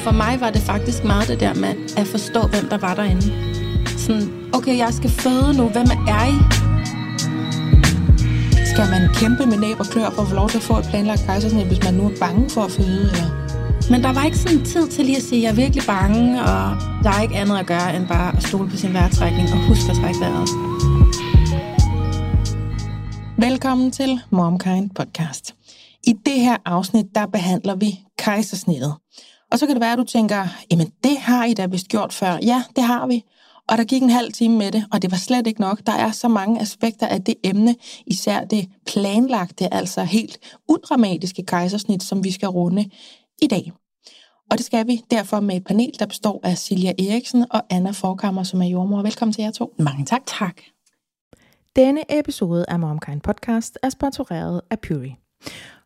for mig var det faktisk meget det der med at forstå, hvem der var derinde. Sådan, okay, jeg skal føde nu. Hvem er I? Skal man kæmpe med næb og klør for at få lov til at få et planlagt kejsersnit, hvis man nu er bange for at føde? Eller? Men der var ikke sådan tid til lige at sige, at jeg er virkelig bange, og der er ikke andet at gøre, end bare at stole på sin vejrtrækning og huske at trække vejret. Velkommen til MomKind podcast. I det her afsnit, der behandler vi kejsersnittet. Og så kan det være, at du tænker, jamen det har I da vist gjort før. Ja, det har vi. Og der gik en halv time med det, og det var slet ikke nok. Der er så mange aspekter af det emne, især det planlagte, altså helt udramatiske kejsersnit, som vi skal runde i dag. Og det skal vi derfor med et panel, der består af Silja Eriksen og Anna Forkammer, som er jordmor. Velkommen til jer to. Mange tak. Tak. Denne episode af MomKind Podcast er sponsoreret af Puri.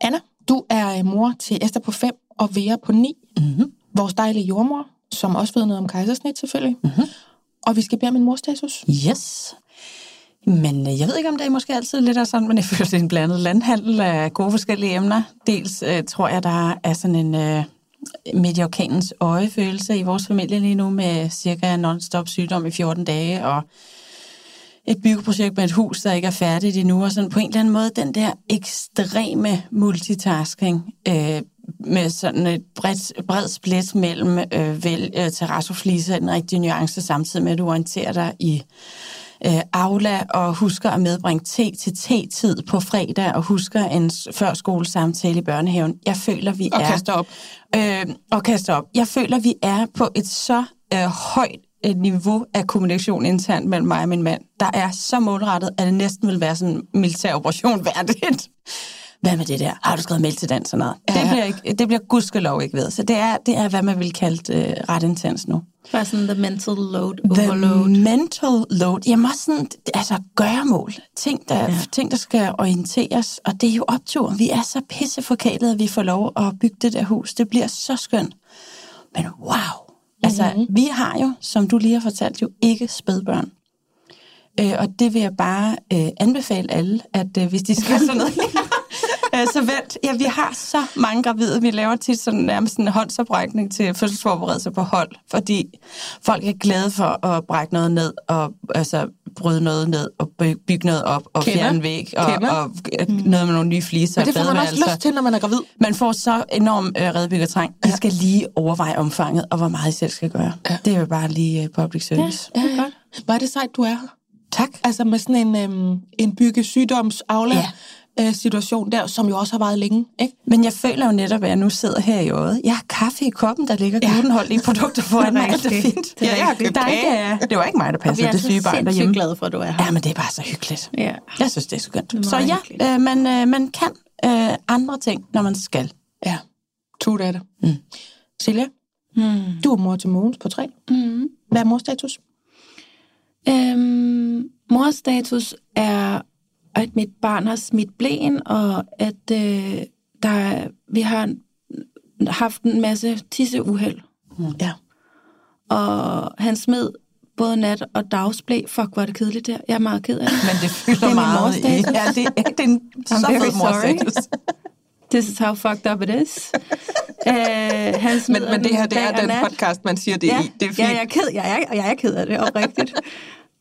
Anna, du er mor til Esther på 5 og Vera på 9. Mm-hmm. Vores dejlige jordmor, som også ved noget om kejsersnit selvfølgelig. Mm-hmm. Og vi skal bede om en morstatus. Yes. Men øh, jeg ved ikke, om det er måske altid lidt af sådan, men jeg føler, det er en blandet landhandel af gode forskellige emner. Dels øh, tror jeg, der er sådan en øh, medioccanens øjefølelse i vores familie lige nu med cirka non-stop sygdom i 14 dage, og et byggeprojekt med et hus, der ikke er færdigt endnu, og sådan på en eller anden måde den der ekstreme multitasking øh, med sådan et bredt, bred split mellem øh, vel, øh, terrassofliser og den rigtige nuance, samtidig med at du orienterer dig i øh, Aula og husker at medbringe te til te-tid på fredag og husker en førskolesamtale i børnehaven. Jeg føler, vi Og er... kaster op. Øh, og kaster op. Jeg føler, vi er på et så øh, højt et niveau af kommunikation internt mellem mig og min mand, der er så målrettet, at det næsten vil være sådan en militær operation værdigt. Hvad med det der? Har du skrevet mail til den? Sådan noget. Ja. Det, bliver ikke, det bliver gudskelov ikke ved. Så det er, det er hvad man vil kalde øh, ret intens nu. Bare sådan the mental load, The overload. mental load. Jamen også sådan, altså gøremål. Ting der, ja. ting, der skal orienteres. Og det er jo optur. Vi er så pisseforkælede, at vi får lov at bygge det der hus. Det bliver så skønt. Men wow. Altså, mm-hmm. vi har jo, som du lige har fortalt, jo ikke spædbørn. Øh, og det vil jeg bare øh, anbefale alle, at øh, hvis de skal sådan noget... Øh, så vent, ja, vi har så mange gravide. Vi laver tit sådan nærmest en håndsoprækning til fødselsforberedelse på hold, fordi folk er glade for at brække noget ned, og altså bryde noget ned, og by- bygge noget op, og Kender. fjerne væg, og, Kender. og, og noget med nogle nye fliser. Men det får man også lyst til, når man er gravid. Man får så enorm øh, redbyggertræng. I skal lige overveje omfanget, og hvor meget I selv skal gøre. Ja. Det er jo bare lige øh, public service. Ja, ja. Hvor er det sejt, du er her. Tak. Altså med sådan en, øhm, en bygge sygdomsaula Ja. Øh, situation der, som jo også har varet længe. Ikke? Men jeg føler jo netop, at jeg nu sidder her i øjet. Jeg har kaffe i koppen, der ligger Ja. glutenholdige produkter foran mig. Alt er fint. Det er ja, jeg der er ikke, det var ikke mig, der er det så syge barn derhjemme. glade for, at du er her. Ja, men det er bare så hyggeligt. Ja. Jeg synes, det er skønt. er Så ja, øh, man, øh, man kan øh, andre ting, når man skal. Ja, tut af det. Mm. Silja, Hmm. du er mor til Mogens på tre. Mm. Hvad er morstatus? Øhm, morstatus er, at mit barn har smidt blæen, og at øh, der, er- vi har haft en masse tisseuheld. Ja. Og han smed både nat- og dagsblæ. Fuck, hvor er det kedeligt der. Jeg er meget ked af det. Men det fylder Det er meget i. Ja, det, er- det er en så I'm very fed morstatus. This is how fucked up it is. øh, han Men, men det her, det er den nat. podcast, man siger det ja, i. Det er fint. ja, jeg er ked, jeg er, jeg er ked af det, oprigtigt.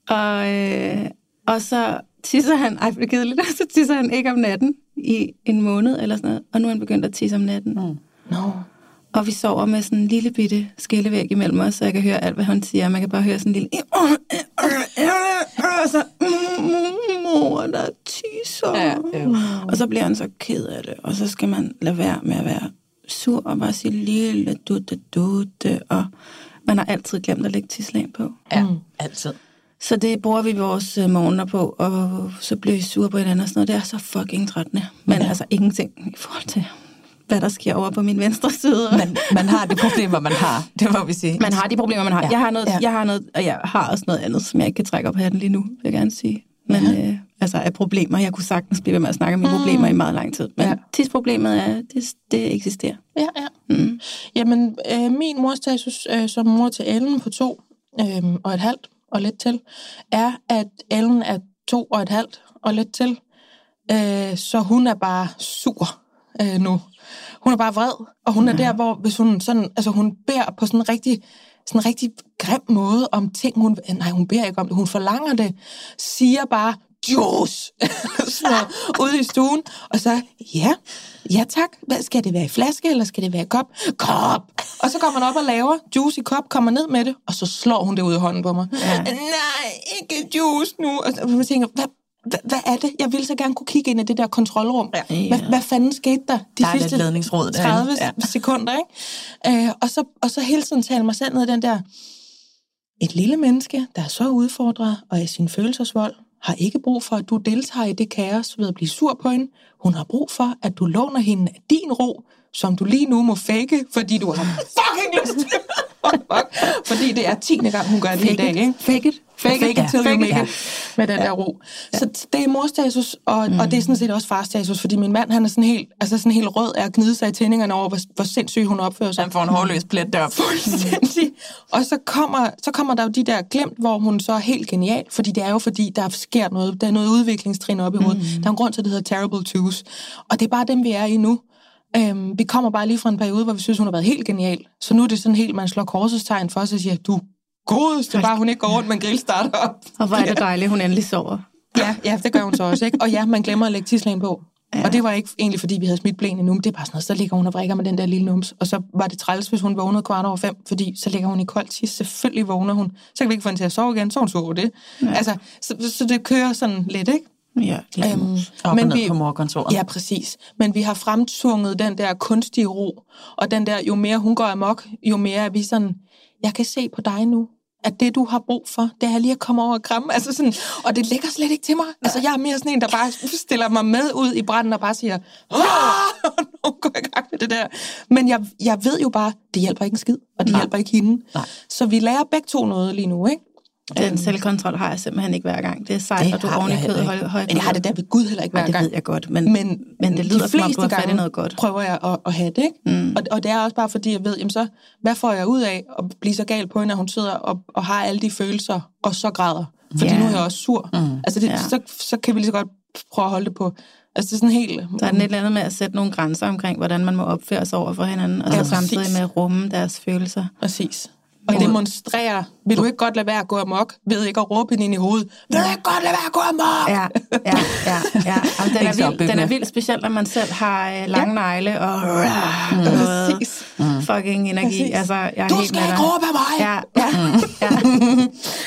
og, øh, og så tisser han, ej, for det kedeligt, så tisser han ikke om natten i en måned eller sådan noget, og nu er han begyndt at tisse om natten. Mm. Nå. Og vi sover med sådan en lille bitte skillevæg imellem os, så jeg kan høre alt, hvad hun siger. Man kan bare høre sådan en lille... Og så... Mor, der tisser. Ja, øv. Og så bliver han så ked af det. Og så skal man lade være med at være sur og bare sige lille dutte dutte. Og man har altid glemt at lægge tisland på. Ja, altid. Så det bruger vi vores øh, morgener på, og så bliver vi sure på hinanden og sådan noget. Det er så fucking trættende. Men ja. altså ingenting i forhold til, hvad der sker over på min venstre side. Men man har de problemer, man har. Det må vi sige. man har de problemer, man har. Ja. Jeg har noget, Ja. jeg har noget, og jeg har også noget andet, som jeg ikke kan trække op på hatten lige nu, vil jeg gerne sige. Men ja. øh, altså af problemer, jeg kunne sagtens blive ved med at snakke om mine problemer i meget lang tid. Men ja. tidsproblemet er, det, det eksisterer. Ja, ja. Mm. Jamen, øh, min morstatus øh, som mor til Ellen på to øh, og et halvt og lidt til, er, at Ellen er to og et halvt og lidt til. Øh, så hun er bare sur øh, nu. Hun er bare vred, og hun er der, hvor hvis hun sådan, altså hun beder på sådan en rigtig, sådan en rigtig grim måde om ting, hun, nej, hun beder ikke om det, hun forlanger det, siger bare, juice, sådan noget, ude i stuen, og så, ja, ja tak, hvad, skal det være i flaske, eller skal det være i kop? Kop! Og så kommer man op og laver juice i kop, kommer ned med det, og så slår hun det ud i hånden på mig. Ja. Nej, ikke juice nu. Og så man tænker, hvad, hvad, hvad er det? Jeg ville så gerne kunne kigge ind i det der kontrolrum. Ja. Hvad, hvad fanden skete der de Der er lidt sidste ledningsråd derinde. 30 Ja. sekunder? Ikke? Øh, og, så, og så hele tiden tale mig selv ned i den der, et lille menneske, der er så udfordret og er i sin følelsesvold, har ikke brug for, at du deltager i det kaos ved at blive sur på hende. Hun har brug for, at du låner hende din ro, som du lige nu må fake, fordi du har fucking lyst til fordi det er tiende gang, hun gør det i dag, ikke? Fake it. Fake, Fake it it, till fake you it, make ja. Med den der ro. Så det er morstatus, og, mm. og det er sådan set også farstatus, fordi min mand, han er sådan helt, altså sådan helt rød af at gnide sig i tændingerne over, hvor, hvor sindssygt hun opfører sig. Han får en hårløs plet deroppe. Fuldstændig. Og så kommer, så kommer der jo de der glemt, hvor hun så er helt genial, fordi det er jo fordi, der sker noget, der er noget udviklingstrin op i hovedet. Mm. Der er en grund til, at det hedder Terrible Twos. Og det er bare dem, vi er i nu. Øhm, vi kommer bare lige fra en periode, hvor vi synes, hun har været helt genial. Så nu er det sådan helt, man slår korsestegn for os og siger, du godeste, bare hun ikke går rundt med en grillstarter op. Og hvor er det dejligt, hun endelig sover. Ja, ja, det gør hun så også, ikke? Og ja, man glemmer at lægge tidslægen på. Ja. Og det var ikke egentlig, fordi vi havde smidt blæen endnu, men det er bare sådan noget, så ligger hun og vrikker med den der lille nums. Og så var det træls, hvis hun vågnede kvart over fem, fordi så ligger hun i koldt tis. Selvfølgelig vågner hun. Så kan vi ikke få hende til at sove igen, så hun så over det. Ja. Altså, så, så det kører sådan lidt, ikke? Ja, Øhm, Op og ned på morkontoret. Ja, præcis. Men vi har fremtvunget den der kunstige ro, og den der, jo mere hun går amok, jo mere er vi sådan, jeg kan se på dig nu, at det, du har brug for, det er lige at komme over og kramme. Altså sådan, og det ligger slet ikke til mig. Altså, jeg er mere sådan en, der bare stiller mig med ud i branden og bare siger, nu går jeg i gang med det der. Men jeg, jeg ved jo bare, det hjælper ikke en skid, og det Nej. hjælper ikke hende. Nej. Så vi lærer begge to noget lige nu, ikke? Den selvkontrol har jeg simpelthen ikke hver gang. Det er sejt, Det og du oven i kødet høj, høj Men jeg har det der ved Gud heller ikke hver det gang. ved jeg godt, men, Men, men det lyder de som om, du har fat i noget godt. prøver jeg at, at have det, ikke? Mm. Og, og det er også bare fordi, jeg ved, jamen så, hvad får jeg ud af at blive så gal på hende, når hun sidder og, og har alle de følelser, og så græder? Fordi Ja. nu er jeg også sur. Mm. Altså, det, Ja. ja. så, så kan vi lige så godt prøve at holde det på. Altså, det er sådan helt... Der er et eller andet med at sætte nogle grænser omkring, hvordan man må opføre sig over for hinanden, og så Ja, samtidig præcis. med at rumme deres følelser. Præcis. Og demonstrere. Vil du ikke godt lade være at gå amok? Ved ikke at råbe hende ind i hovedet? Vil du ikke godt lade være at gå amok? Ja, ja, ja. ja. Jamen, den, er vild, den er vild, specielt når man selv har øh, lange negle og mm. noget Præcis. fucking energi. Præcis. Altså, jeg er Du helt skal ikke råbe af mig! Ja, ja, ja.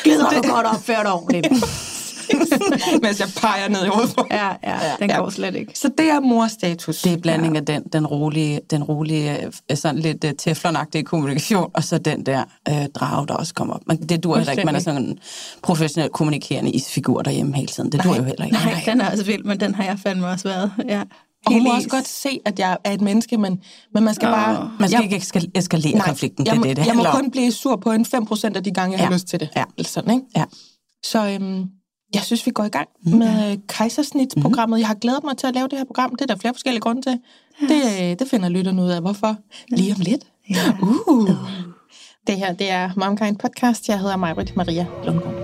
Gider du godt opføre dig ordentligt? Mens jeg peger ned i hovedet på Ja, ja, den Ja. går slet ikke. Så det er morstatus. Det er blanding af den, den rolige, den rolige øh, sådan lidt uh, teflonagtige kommunikation, og så den der øh, drage, der også kommer op. Men det dur heller ikke, man er sådan en professionel kommunikerende isfigur derhjemme hele tiden. Det dur jo heller ikke. Nej, den er også vild, men den har jeg fandme også været. Ja. Og hun må også godt se, at jeg er et menneske, men, men man skal Åh. bare... Man skal jeg, ikke eskal- eskalere nej, konflikten, det er det, det Jeg må kun blive sur på en 5% af de gange, jeg Ja. har lyst til det. Ja. Eller sådan, ikke? Ja. Så øhm, jeg synes, vi går i gang mm. med øh, kejsersnitsprogrammet. Jeg har glædet mig til at lave det her program. Det er der flere forskellige grunde til. Det, øh, det finder lytterne ud af. Hvorfor? Lige om lidt. Ja. Uh. Det her, det er MomKind Podcast. Jeg hedder Majbrit Maria Lundgaard.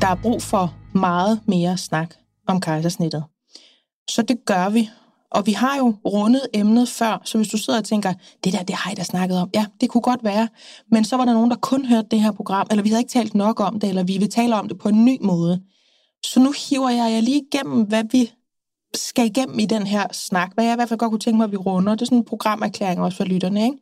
Der er brug for meget mere snak om kejsersnittet. Så det gør vi. Og vi har jo rundet emnet før, så hvis du sidder og tænker, det der, det har jeg da snakket om. Ja, det kunne godt være. Men så var der nogen, der kun hørte det her program, eller vi havde ikke talt nok om det, eller vi vil tale om det på en ny måde. Så nu hiver jeg jer lige igennem, hvad vi skal igennem i den her snak, hvad jeg i hvert fald godt kunne tænke mig, at vi runder. Det er sådan en programerklæring også for lytterne, ikke?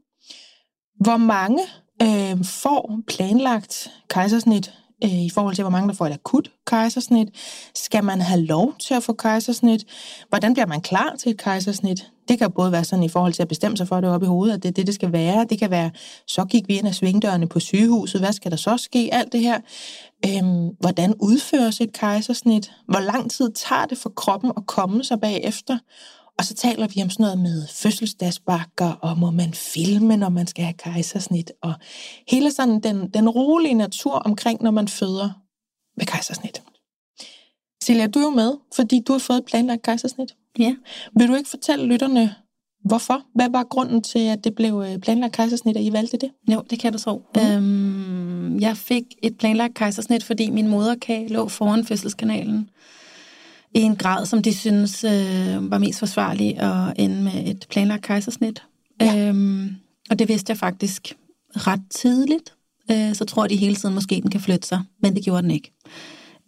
Hvor mange øh, får planlagt kejsersnit øh, i forhold til, hvor mange der får et akut kejsersnit? Skal man have lov til at få kejsersnit? Hvordan bliver man klar til et kejsersnit? Det kan både være sådan i forhold til at bestemme sig for det op i hovedet, at det er det, det skal være. Det kan være, så gik vi ind af svingdørene på sygehuset. Hvad skal der så ske? Alt det her. Øhm, hvordan udføres et kejsersnit? Hvor lang tid tager det for kroppen at komme sig bagefter? Og så taler vi om sådan noget med fødselsdagsbakker, og må man filme, når man skal have kejsersnit, og hele sådan den, den rolige natur omkring, når man føder med kejsersnit. Silja, du er jo med, fordi du har fået planlagt kejsersnit. Ja. Vil du ikke fortælle lytterne, hvorfor? Hvad var grunden til, at det blev øh, planlagt kejsersnit, og I valgte det? Jo, det kan du tro. Mm. Øhm, jeg fik et planlagt kejsersnit, fordi min moderkage lå foran fødselskanalen i en grad, som de synes øh, var mest forsvarlig at ende med et planlagt kejsersnit. Ja. Øhm, og det vidste jeg faktisk ret tidligt. Øh, så tror de hele tiden, måske den kan flytte sig, men det gjorde den ikke.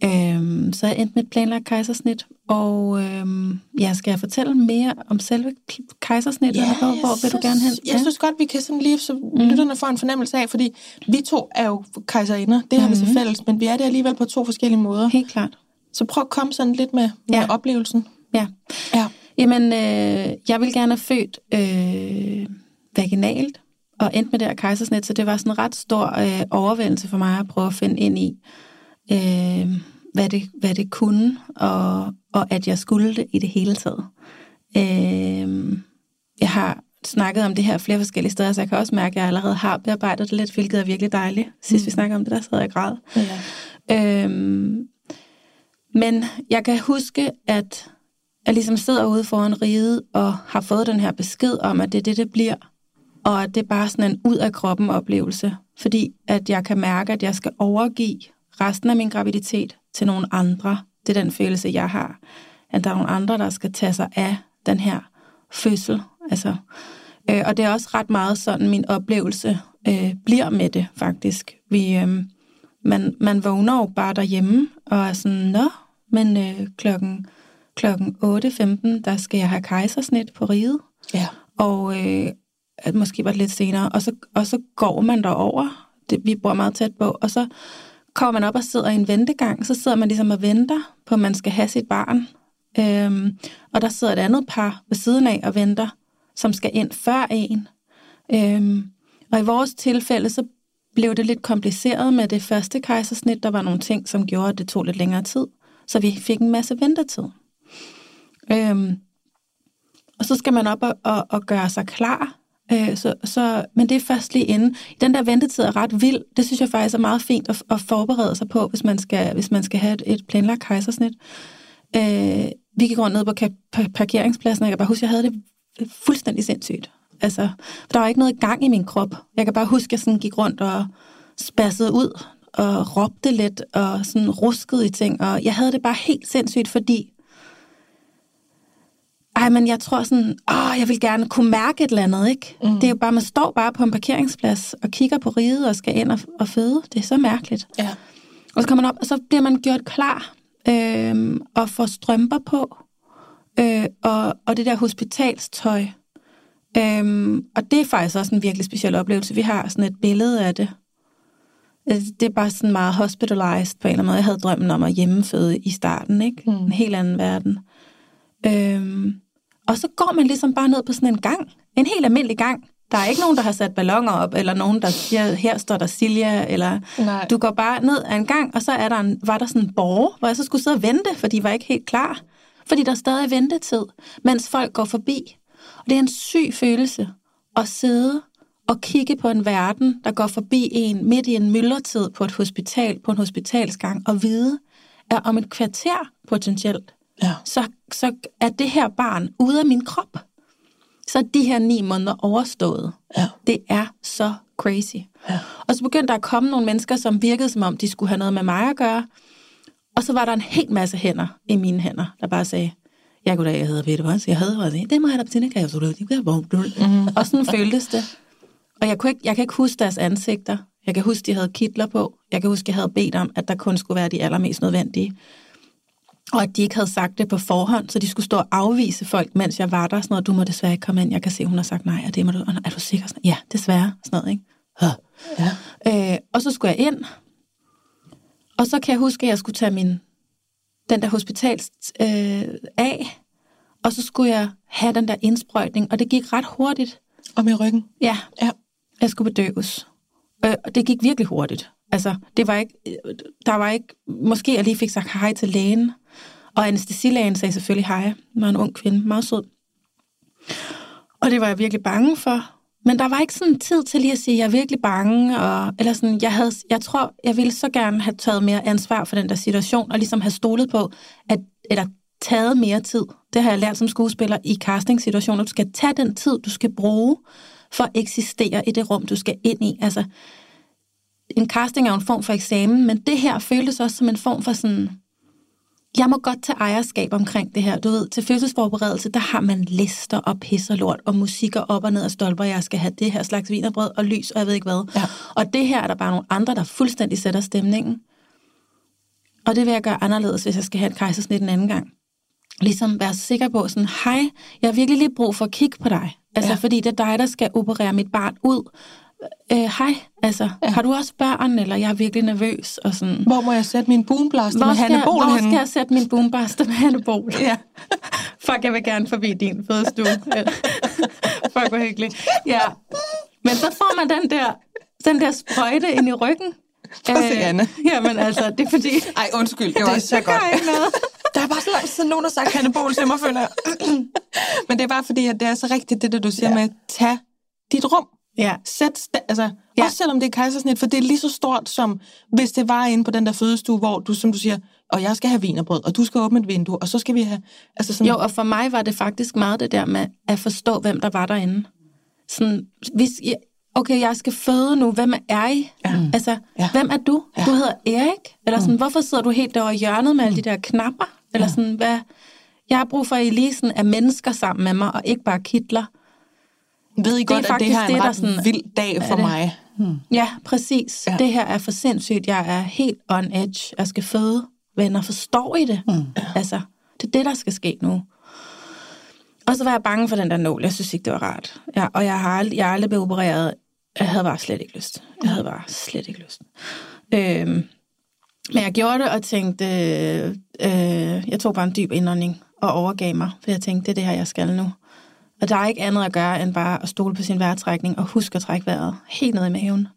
Øhm, så jeg endte med et planlagt kejsersnit, og øhm, ja, skal jeg fortælle mere om selve kejsersnittet, ja, hvor, hvor vil du gerne hen? Jeg ja. synes godt, vi kan sådan lige, så mm. lytterne får en fornemmelse af, fordi vi to er jo kejserinder, det har mm. vi til fælles, men vi er det alligevel på to forskellige måder. Helt klart. Så prøv at komme sådan lidt med, med ja. oplevelsen. Ja. ja. Jamen, øh, jeg vil gerne have født øh, vaginalt, og endte med det her kejsersnit, så det var sådan en ret stor øh, overvældelse for mig at prøve at finde ind i, øh, hvad, det, hvad det kunne, og, og at jeg skulle det i det hele taget. Øh, jeg har snakket om det her flere forskellige steder, så jeg kan også mærke, at jeg allerede har bearbejdet det lidt, hvilket er virkelig dejligt. Sidst mm. vi snakkede om det, der sad jeg græd. Ja. Øh, men jeg kan huske, at jeg ligesom sidder ude foran riget og har fået den her besked om, at det er det, det bliver. Og at det er bare sådan en ud af kroppen oplevelse. Fordi at jeg kan mærke, at jeg skal overgive resten af min graviditet til nogle andre. Det er den følelse, jeg har. At der er nogle andre, der skal tage sig af den her fødsel. Altså, øh, og det er også ret meget sådan, min oplevelse øh, bliver med det, faktisk. Vi, øh, man, man vågner jo bare derhjemme og er sådan, nå, men øh, klokken, klokken 8.15, der skal jeg have kejsersnit på riget. Ja. Og øh, måske var det lidt senere. Og så, og så går man derover. Det, vi bor meget tæt på. Og så kommer man op og sidder i en ventegang. Så sidder man ligesom og venter på, at man skal have sit barn. Øhm, og der sidder et andet par ved siden af og venter, som skal ind før en. Øhm, og i vores tilfælde, så blev det lidt kompliceret med det første kejsersnit. Der var nogle ting, som gjorde, at det tog lidt længere tid. Så vi fik en masse ventetid. Øhm, og så skal man op og, og, og gøre sig klar. Øh, så, så, men det er først lige inden. Den der ventetid er ret vild. Det synes jeg faktisk er meget fint at, at forberede sig på, hvis man skal, hvis man skal have et, et planlagt kejsersnit. Øh, vi gik rundt ned på parkeringspladsen, og jeg kan bare huske, at jeg havde det fuldstændig sindssygt. Altså, der var ikke noget gang i min krop. Jeg kan bare huske, at jeg sådan gik rundt og spassede ud og råbte lidt og sådan ruskede i ting. Og jeg havde det bare helt sindssygt, fordi ej, men jeg tror sådan, åh, jeg vil gerne kunne mærke et eller andet, ikke? Mm. Det er jo bare, man står bare på en parkeringsplads og kigger på riget og skal ind og, og føde. Det er så mærkeligt. Ja. Og så kommer man op, og så bliver man gjort klar øh, og får strømper på. Øh, og, og det der hospitalstøj. Øh, og det er faktisk også en virkelig speciel oplevelse. Vi har sådan et billede af det. Altså, det er bare sådan meget hospitalized på en eller anden måde. Jeg havde drømmen om at hjemmeføde i starten, ikke? Mm. En helt anden verden. Øhm, og så går man ligesom bare ned på sådan en gang. En helt almindelig gang. Der er ikke nogen, der har sat ballonger op, eller nogen, der siger, her står der Silja, eller Nej. du går bare ned af en gang, og så er der en, var der sådan en borger, hvor jeg så skulle sidde og vente, for de var ikke helt klar. Fordi der er stadig ventetid, mens folk går forbi. Og det er en syg følelse at sidde og kigge på en verden, der går forbi en midt i en myldretid på et hospital, på en hospitalsgang, og vide, at om et kvarter potentielt, ja. så, så er det her barn ude af min krop. Så er de her ni måneder overstået. Ja. Det er så crazy. Ja. Og så begyndte der at komme nogle mennesker, som virkede som om, de skulle have noget med mig at gøre. Og så var der en helt masse hænder i mine hænder, der bare sagde, jeg goddag, jeg hedder Peter Vons, jeg havde det, det må jeg da betænde, kan jeg så mm-hmm. Og sådan føltes det. Og jeg, kunne ikke, jeg kan ikke huske deres ansigter. Jeg kan huske, de havde kitler på. Jeg kan huske, jeg havde bedt om, at der kun skulle være de allermest nødvendige. Og at de ikke havde sagt det på forhånd, så de skulle stå og afvise folk, mens jeg var der. Sådan noget, du må desværre ikke komme ind. Jeg kan se, hun har sagt nej, og det må du. Er du sikker? Sådan, ja, desværre. Sådan noget, ikke? Ja. Øh, og så skulle jeg ind. Og så kan jeg huske, at jeg skulle tage min, den der hospitals øh, af. Og så skulle jeg have den der indsprøjtning. Og det gik ret hurtigt. Og med ryggen? Ja. Ja. Jeg skulle bedøves. Og det gik virkelig hurtigt. Altså, det var ikke, der var ikke, måske jeg lige fik sagt hej til lægen, og anestesilægen sagde selvfølgelig hej, var en ung kvinde, meget sød. Og det var jeg virkelig bange for. Men der var ikke sådan tid til lige at sige, at jeg er virkelig bange, og, eller sådan, jeg, havde, jeg tror, jeg ville så gerne have taget mere ansvar for den der situation, og ligesom have stolet på, at, eller taget mere tid. Det har jeg lært som skuespiller i castingsituationer. Du skal tage den tid, du skal bruge for at eksistere i det rum, du skal ind i. Altså, en casting er en form for eksamen, men det her føltes også som en form for sådan, jeg må godt tage ejerskab omkring det her. Du ved, til fødselsforberedelse, der har man lister og pis og lort, og musikker op og ned og stolper, jeg skal have det her slags vinerbrød og lys, og jeg ved ikke hvad. Ja. Og det her er der bare nogle andre, der fuldstændig sætter stemningen. Og det vil jeg gøre anderledes, hvis jeg skal have et kejsersnit en anden gang. Ligesom være sikker på sådan, hej, jeg har virkelig lige brug for at kigge på dig. Altså, Ja. fordi det er dig, der skal operere mit barn ud. Øh, hej, altså, ja. har du også børn, eller jeg er virkelig nervøs, og sådan... Hvor må jeg sætte min boomblast Hvor med Hanne Bol hvor henne? skal jeg sætte min boombaster med Hanne Bol? Ja. Fuck, jeg vil gerne forbi din fødestue. Fuck, hvor hyggeligt. Ja. Men så får man den der, den der sprøjte ind i ryggen. Prøv at se, Anne. Jamen altså, det er fordi... Ej, undskyld, det var Det så godt. ikke noget. Der er bare så lang tid siden, nogen har sagt Hanne Bol til mig, føler jeg. Men det er bare fordi, at det er så rigtigt, det der du siger ja. med, tag dit rum. Ja, Sæt, altså, ja. Også selvom det er kejsersnit, for det er lige så stort som, hvis det var inde på den der fødestue, hvor du, som du siger, og jeg skal have vinerbrød, og du skal åbne et vindue, og så skal vi have, altså sådan, jo, og for mig var det faktisk meget det der med at forstå, hvem der var derinde. Sådan, hvis, jeg, okay, jeg skal føde nu, hvem er I? Ja. Altså, Ja. hvem er du? Ja. Du hedder Erik? Eller sådan, mm. hvorfor sidder du helt derovre i hjørnet med alle de der knapper? Eller Ja. sådan, hvad... Jeg har brug for, at I lige sådan er mennesker sammen med mig, og ikke bare kitler. ved I det er godt, at det faktisk her er en det, ret sådan- vild dag for mig. Ja, præcis. Ja. Det her er for sindssygt. Jeg er helt on edge. Jeg skal føde. Venner, forstår I det? Mm. Altså, det er det, der skal ske nu. Og så var jeg bange for den der nål. Jeg synes ikke, det var rart. Ja, og jeg har aldrig, jeg har aldrig blevet opereret. Jeg havde bare slet ikke lyst. Jeg havde bare slet ikke lyst. Øhm, men jeg gjorde det og tænkte, øh, øh, jeg tog bare en dyb indånding og overgav mig, for jeg tænkte, det er det her, jeg skal nu. Og der er ikke andet at gøre, end bare at stole på sin vejrtrækning og huske at trække vejret helt ned i maven.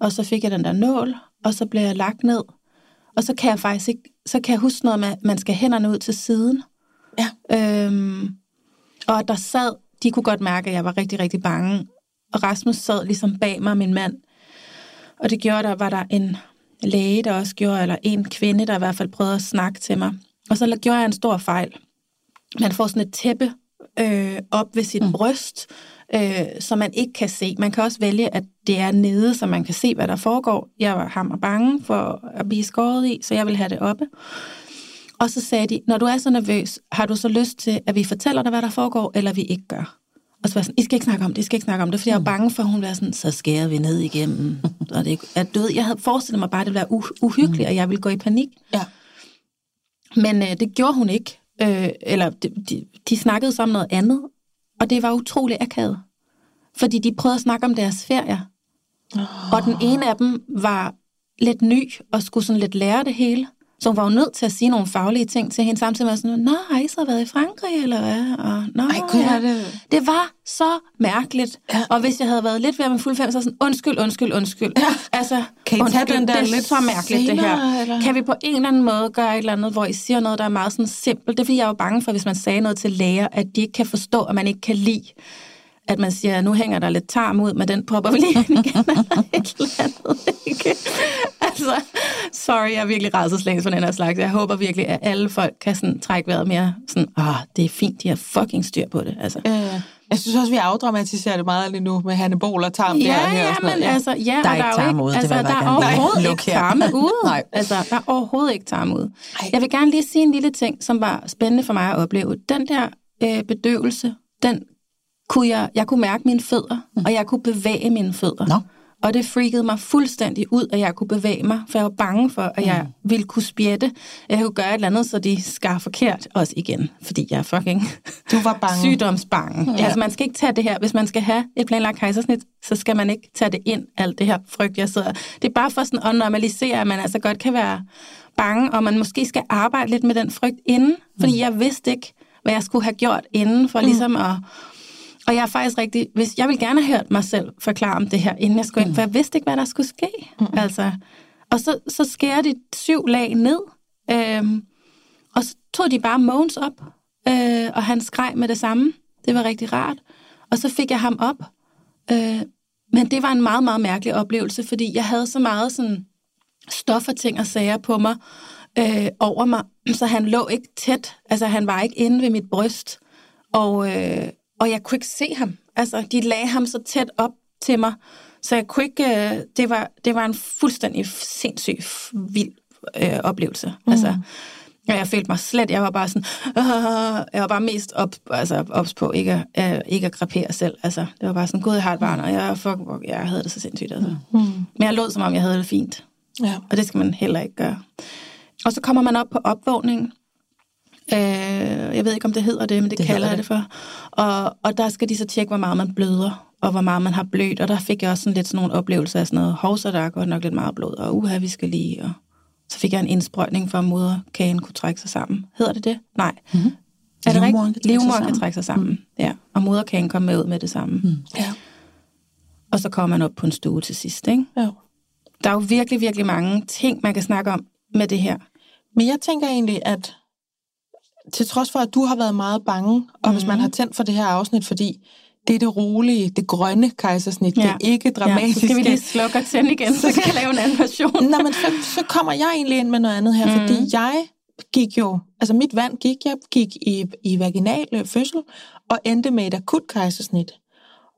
Og så fik jeg den der nål, og så blev jeg lagt ned. Og så kan jeg faktisk ikke, så kan jeg huske noget med, at man skal hænderne ud til siden. Ja. Øhm, og der sad, de kunne godt mærke, at jeg var rigtig, rigtig bange. Og Rasmus sad ligesom bag mig, min mand. Og det gjorde, der var der en læge, der også gjorde, eller en kvinde, der i hvert fald prøvede at snakke til mig. Og så gjorde jeg en stor fejl. Man får sådan et tæppe øh, op ved sit mm. bryst, øh, som man ikke kan se. Man kan også vælge, at det er nede, så man kan se, hvad der foregår. Jeg var hammer bange for at blive skåret i, så jeg vil have det oppe. Og så sagde de, når du er så nervøs, har du så lyst til, at vi fortæller dig, hvad der foregår, eller vi ikke gør? Og så var jeg sådan, I skal ikke snakke om det, I skal ikke snakke om det, fordi jeg var bange for, at hun var sådan, så skærer vi ned igennem. og det, at, du ved, jeg havde forestillet mig bare, at det ville være uh, uhyggeligt, og jeg ville gå i panik. Ja. Men øh, det gjorde hun ikke. Øh, eller de, de, de snakkede så om noget andet, og det var utrolig akavet. Fordi de prøvede at snakke om deres ferier. Oh. Og den ene af dem var lidt ny, og skulle sådan lidt lære det hele. Så hun var jo nødt til at sige nogle faglige ting til hende, samtidig med sådan, Nå, har I så været i Frankrig, eller hvad? Og, Nå, Ej, gud, ja. det- det var så mærkeligt. Ja. Og hvis jeg havde været lidt ved med fuld fem, så sådan, undskyld, undskyld, undskyld. Ja. Altså, Kan I tage undskyld, den der det er lidt så mærkeligt, det senere, her. eller? Kan vi på en eller anden måde gøre et eller andet, hvor I siger noget, der er meget sådan simpelt? Det er fordi, jeg er jo bange for, hvis man sagde noget til læger, at de ikke kan forstå, at man ikke kan lide at man siger, nu hænger der lidt tarm ud, men den popper vi lige ind igen, eller et eller andet, ikke? Altså, sorry, jeg er virkelig rædselslagen for den her slags. Jeg håber virkelig, at alle folk kan sådan trække vejret mere sådan, åh, det er fint, de har fucking styr på det, altså. Øh, jeg synes også, vi afdramatiserer det meget lige nu med Hanne Bol og Tarm. der Ja, her og ja, sådan noget. men altså, ja, Der er og ikke tarm ude, det altså, vil jeg der er overhovedet ikke her. tarme ude. Nej. Altså, der er overhovedet ikke tarme ude. Ej. Jeg vil gerne lige sige en lille ting, som var spændende for mig at opleve. Den der øh, bedøvelse, den kunne jeg, jeg kunne mærke mine fødder, mm. og jeg kunne bevæge mine fødder. Nå. Og det freakede mig fuldstændig ud, at jeg kunne bevæge mig, for jeg var bange for, at jeg ville kunne spjætte. Jeg kunne gøre et eller andet, så de skar forkert også igen, fordi jeg er fucking Du var bange. sygdomsbange. Ja. Altså man skal ikke tage det her. Hvis man skal have et planlagt kejsersnit, så skal man ikke tage det ind, alt det her frygt, jeg sidder. Det er bare for sådan at normalisere, at man altså godt kan være bange, og man måske skal arbejde lidt med den frygt inden, fordi jeg vidste ikke, hvad jeg skulle have gjort inden, for ligesom at... Og jeg er faktisk rigtig... Hvis, jeg vil gerne have hørt mig selv forklare om det her, inden jeg skulle ind, for jeg vidste ikke, hvad der skulle ske. Altså, og så, så skærer de syv lag ned, øhm, og så tog de bare Mogens op, øh, og han skreg med det samme. Det var rigtig rart. Og så fik jeg ham op. Øh, men det var en meget, meget mærkelig oplevelse, fordi jeg havde så meget sådan stof og ting og sager på mig, øh, over mig, så han lå ikke tæt. Altså, han var ikke inde ved mit bryst, og, øh, og jeg kunne ikke se ham. Altså, de lagde ham så tæt op til mig, så jeg kunne ikke... Øh, det, var, det var en fuldstændig sindssyg, vild øh, oplevelse. Mm. Altså, og jeg følte mig slet, jeg var bare sådan, øh, jeg var bare mest op, altså, ops på ikke at, øh, ikke at krepere selv. Altså, det var bare sådan, gud, jeg har et barn, og jeg, fuck, jeg havde det så sindssygt. Altså. Mm. Men jeg lod, som om jeg havde det fint. Ja. Og det skal man heller ikke gøre. Og så kommer man op på opvågningen. Øh, jeg ved ikke, om det hedder det, men det, det kalder jeg det for. Og, og der skal de så tjekke, hvor meget man bløder, og hvor meget man har blødt. Og der fik jeg også sådan lidt sådan nogle oplevelser af sådan noget, hov, så der er godt nok lidt meget blod, og uha, vi skal lige... Og så fik jeg en indsprøjtning for, at moderkagen kunne trække sig sammen. Hedder det det? Nej. Mm-hmm. Er det Livmoderen rigtigt? kan trække sig Livmoderen kan sammen. trække sig sammen, mm. ja. Og moderkagen kom med ud med det samme. Mm. Ja. Og så kommer man op på en stue til sidst, ikke? ja. Der er jo virkelig, virkelig mange ting, man kan snakke om med det her. Men jeg tænker egentlig, at til trods for, at du har været meget bange, og mm-hmm. hvis man har tændt for det her afsnit, fordi det er det rolige, det grønne kejsersnit, ja. det er ikke Ja, så dramatiske. skal vi lige slukke og tænde igen, så kan jeg lave en anden version. Nå, men så, så kommer jeg egentlig ind med noget andet her, mm. fordi jeg gik jo, altså mit vand gik, jeg gik i, i vaginal øh, fødsel, og endte med et akut kejsersnit.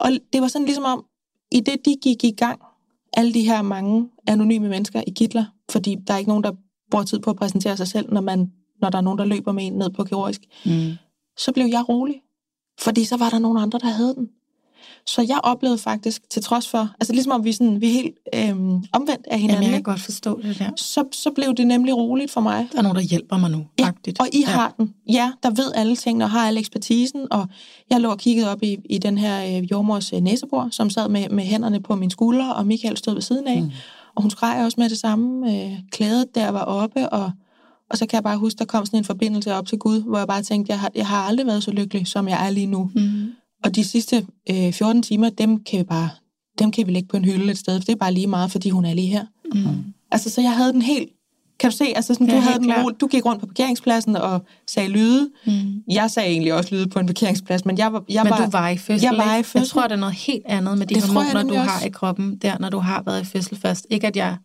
Og det var sådan ligesom om, i det de gik i gang, alle de her mange anonyme mennesker i kitler, fordi der er ikke nogen, der bruger tid på at præsentere sig selv, når, man, når der er nogen, der løber med en ned på kirurgisk, Mm. så blev jeg rolig. Fordi så var der nogen andre, der havde den. Så jeg oplevede faktisk, til trods for, altså ligesom om vi, sådan, vi er helt øhm, omvendt af hinanden, Jamen, jeg kan godt forstå det der. så, så blev det nemlig roligt for mig. Der er nogen, der hjælper mig nu, Ja, faktisk. og I ja. har den. Ja, der ved alle tingene og har alle ekspertisen. Og jeg lå og kiggede op i, i den her øh, jordmors øh, næsebord, som sad med, med hænderne på mine skuldre, og Michael stod ved siden af. Mm. Og hun skreg også med det samme. Øh, klædet der var oppe, og, og så kan jeg bare huske, der kom sådan en forbindelse op til Gud, hvor jeg bare tænkte, jeg har, jeg har aldrig været så lykkelig, som jeg er lige nu. Mm. Og de sidste øh, 14 timer, dem kan vi bare dem kan vi lægge på en hylde et sted, for det er bare lige meget, fordi hun er lige her. Mm. Altså, så jeg havde den helt... Kan du se, altså sådan, Ja, du, havde den, klart. ro- du gik rundt på parkeringspladsen og sagde lyde. Mm. Jeg sagde egentlig også lyde på en parkeringsplads, men jeg var... Jeg Men var, du var i fødsel, Jeg var i ikke? fødsel. Jeg tror, det er noget helt andet med de Det tror jeg hormoner, du nemlig har også. i kroppen, der, når du har været i fødsel først. Ikke at jeg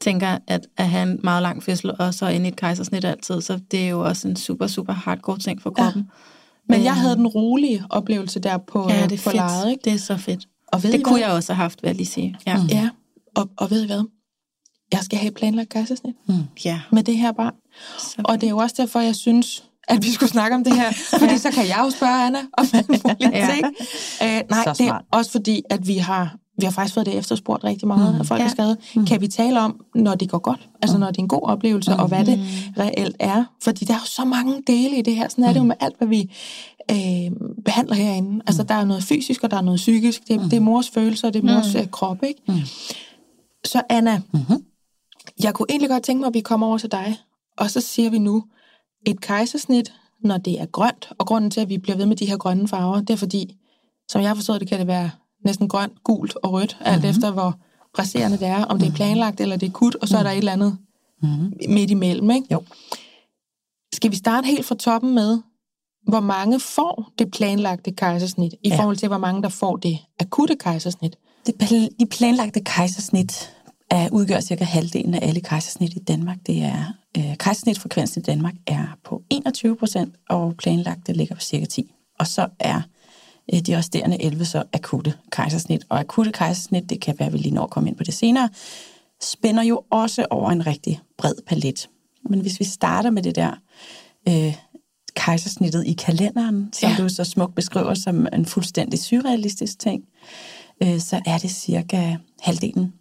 tænker, at at have en meget lang fødsel, og så ind i et kejsersnit altid, så det er jo også en super, super hardcore ting for kroppen. men jeg Øhm, havde den rolige oplevelse der på, Ja, det er på fedt. lejet, ikke? Det er så fedt. Og ved I Det kunne hvad? jeg også have haft, vil jeg lige sige. Ja. Mm. Ja, og, og ved I hvad? Jeg skal have planlagt kejsersnit Mm. ja. med det her barn. Så Og det er jo også derfor, jeg synes, at vi skulle snakke om det her. Fordi så kan jeg jo spørge Anna om alle mulige Ja. ting. Øh, nej, Så det er også fordi, at vi har, vi har faktisk fået det efterspurgt rigtig meget, Mm. at folk Ja. skrevet. Kan vi tale om, når det går godt? Altså når det er en god oplevelse, og hvad det reelt er? Fordi der er jo så mange dele i det her. Sådan er det jo med alt, hvad vi øh, behandler herinde. Altså der er noget fysisk, og der er noget psykisk. Det, det er mors følelser, det er mors øh, krop, ikke? Mm. Så Anna, Mhm. jeg kunne egentlig godt tænke mig, at vi kommer over til dig, og så siger vi nu, et kejsersnit, når det er grønt, og grunden til, at vi bliver ved med de her grønne farver, det er fordi, som jeg har forstået det, kan det være næsten grønt, gult og rødt, alt Mhm. efter hvor presserende det er, om det er planlagt eller det er kut, og så er der et eller andet Mhm. midt imellem, ikke? Jo. Skal vi starte helt fra toppen med, hvor mange får det planlagte kejsersnit, i Ja. forhold til, hvor mange der får det akutte kejsersnit? Det, pl- de planlagte kejsersnit er, udgør cirka halvdelen af alle kejsersnit i Danmark. Det er øh, kejsersnitfrekvensen i Danmark er på 21 procent, og planlagte ligger på cirka 10. Og så er de resterende 11 så akutte kejsersnit. Og akutte kejsersnit, det kan være, at vi lige når at komme ind på det senere, spænder jo også over en rigtig bred palet. Men hvis vi starter med det der øh, kejsersnittet i kalenderen, som Ja. ja. du så smukt beskriver som en fuldstændig surrealistisk ting, øh, så er det cirka halvdelen,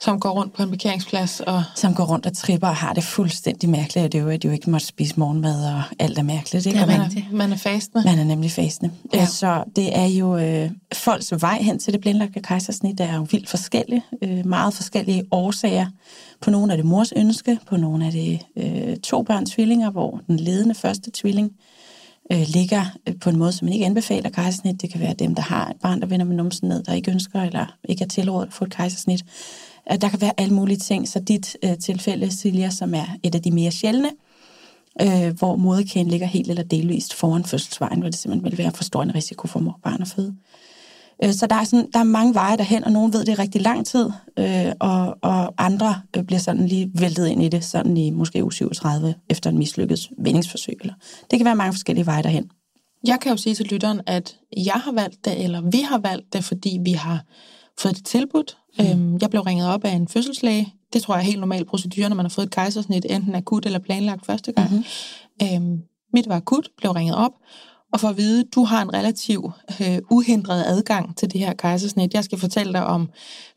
Som går rundt på en parkeringsplads og... som går rundt og tripper og har det fuldstændig mærkeligt, og det er jo, at de jo ikke måtte spise morgenmad, og alt er mærkeligt. Ikke? Det er Og man, rigtigt. Man er fastende. man er nemlig fastende. Ja. Ja. Så det er jo øh, folks vej hen til det blindlagte kejsersnit, der er jo vildt forskellige. Øh, meget forskellige årsager. På nogle er det mors ønske, på nogle er det øh, to børns tvillinger, hvor den ledende første tvilling øh, ligger øh, på en måde, som man ikke anbefaler kejsersnit. Det kan være dem, der har et barn, der vender med numsen ned, der ikke ønsker eller ikke er tilrådet at få et kejsersnit. Øh, Der kan være alle mulige ting, så dit øh, tilfælde, Silja, som er et af de mere sjældne, øh, hvor moderkagen ligger helt eller delvist foran fødselsvejen, hvor det simpelthen vil være for stor en risiko for mor og barn at føde. Øh, så der er, sådan, der er mange veje derhen, og nogen ved det i rigtig lang tid, øh, og, og andre øh, bliver sådan lige væltet ind i det, sådan i måske u 37 efter en mislykket vendingsforsøg. Eller. Det kan være mange forskellige veje derhen. Jeg kan jo sige til lytteren, at jeg har valgt det, eller vi har valgt det, fordi vi har fået det tilbudt. Mm. Øhm, jeg blev ringet op af en fødselslæge. Det tror jeg er helt normal procedure, når man har fået et kejsersnit, enten akut eller planlagt første gang. Mm-hmm. Øhm, mit var akut, blev ringet op, og for at vide, du har en relativ øh, uhindret adgang til det her kejsersnit. Jeg skal fortælle dig om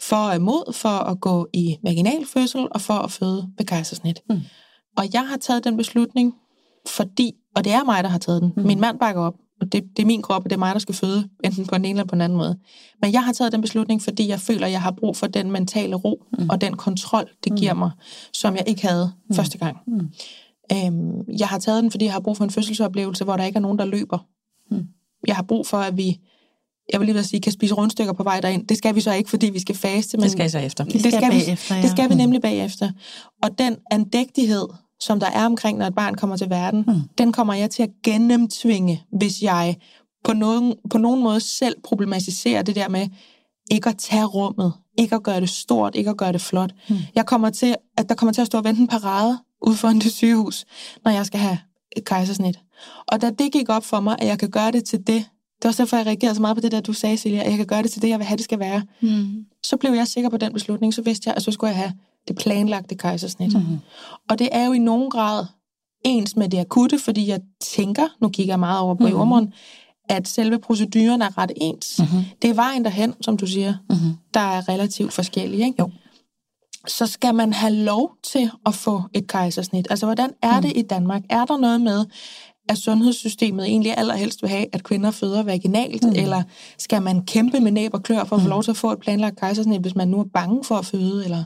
for og imod for at gå i vaginalfødsel og for at føde ved kejsersnit. Mm. Og jeg har taget den beslutning, fordi, og det er mig, der har taget den. Mm. Min mand bakker op, og det, det er min krop, og det er mig, der skal føde, enten på den ene eller på den anden måde. Men jeg har taget den beslutning, fordi jeg føler, at jeg har brug for den mentale ro mm. og den kontrol, det giver mig, som jeg ikke havde mm. første gang. Mm. Øhm, jeg har taget den, fordi jeg har brug for en fødselsoplevelse, hvor der ikke er nogen, der løber. Mm. Jeg har brug for, at vi, jeg vil lige vil sige, kan spise rundstykker på vej derind. Det skal vi så ikke, fordi vi skal faste. Men Det skal jeg så efter. det skal, skal vi, bagefter, ja. det skal vi nemlig bagefter. Og den andægtighed, som der er omkring, når et barn kommer til verden, mm. den kommer jeg til at gennemtvinge, hvis jeg på nogen, på nogen måde selv problematiserer det der med ikke at tage rummet, ikke at gøre det stort, ikke at gøre det flot. Mm. Jeg kommer til, at der kommer til at stå og vente en parade ude foran det sygehus, når jeg skal have et kejsersnit. Og da det gik op for mig, at jeg kan gøre det til det, det var også derfor, jeg reagerede så meget på det der, du sagde, Silja, at jeg kan gøre det til det, jeg vil have, det skal være. Mm. Så blev jeg sikker på den beslutning, så vidste jeg, at så skulle jeg have det planlagte kejsersnit. Mm-hmm. Og det er jo i nogen grad ens med det akutte, fordi jeg tænker, nu kigger jeg meget over på mm-hmm. jordmoren, at selve proceduren er ret ens. Mm-hmm. Det er vejen derhen, som du siger, mm-hmm. der er relativt forskellige. Ikke? Jo. Så skal man have lov til at få et kejsersnit. Altså, hvordan er det i Danmark? Er der noget med, at sundhedssystemet egentlig allerhelst vil have, at kvinder føder vaginalt, mm. eller skal man kæmpe med næb og klør for at få lov til at få et planlagt kejsersnit, hvis man nu er bange for at føde, eller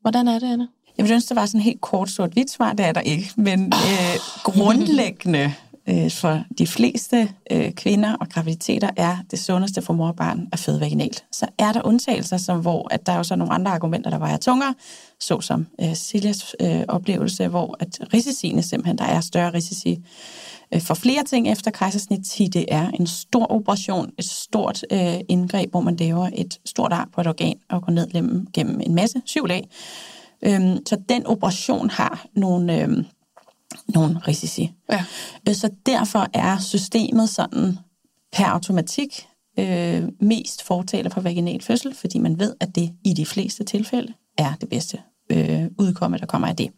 hvordan er det, Anna? Jeg synes, ønske, der var sådan helt kort sort-hvidt svar, det er der ikke. Men øh, grundlæggende øh, for de fleste øh, kvinder og graviditeter er det sundeste for mor og barn at føde vaginalt. Så er der undtagelser, som, hvor at der er jo så nogle andre argumenter, der vejer tungere, såsom øh, Siljas øh, oplevelse, hvor at risiciene simpelthen, der er større risici for flere ting efter kejsersnit, til det er en stor operation, et stort øh, indgreb, hvor man laver et stort ar på et organ og går ned gennem, gennem en masse syv lag. Øhm, så den operation har nogle, øhm, nogle risici. Ja. Øh, Så derfor er systemet sådan per automatik øh, mest fortaler for vaginal fødsel, fordi man ved, at det i de fleste tilfælde er det bedste øh, udkomme, der kommer af det.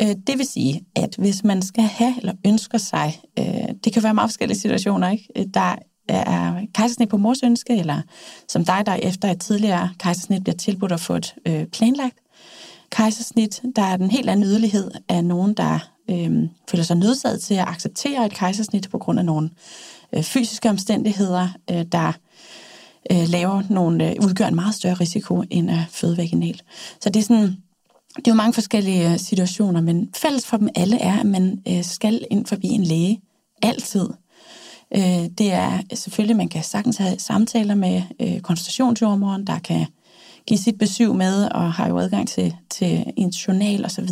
Øh, det vil sige, at hvis man skal have eller ønsker sig, øh, det kan være meget forskellige situationer, ikke? Øh, der er kejsersnit på mors ønske, eller som dig, der efter et tidligere kejsersnit bliver tilbudt at få et øh, planlagt kejsersnit, der er den helt anden yderlighed af nogen, der øh, føler sig nødsaget til at acceptere et kejsersnit på grund af nogle øh, fysiske omstændigheder, øh, der øh, laver nogle, øh, udgør en meget større risiko end at føde vaginalt. Så det er sådan, det er jo mange forskellige øh, situationer, men fælles for dem alle er, at man øh, skal ind forbi en læge altid. Øh, det er selvfølgelig, man kan sagtens have samtaler med konstationsjordmoren, konsultationsjordmoren, der kan give sit besøg med og har jo adgang til, til en journal osv.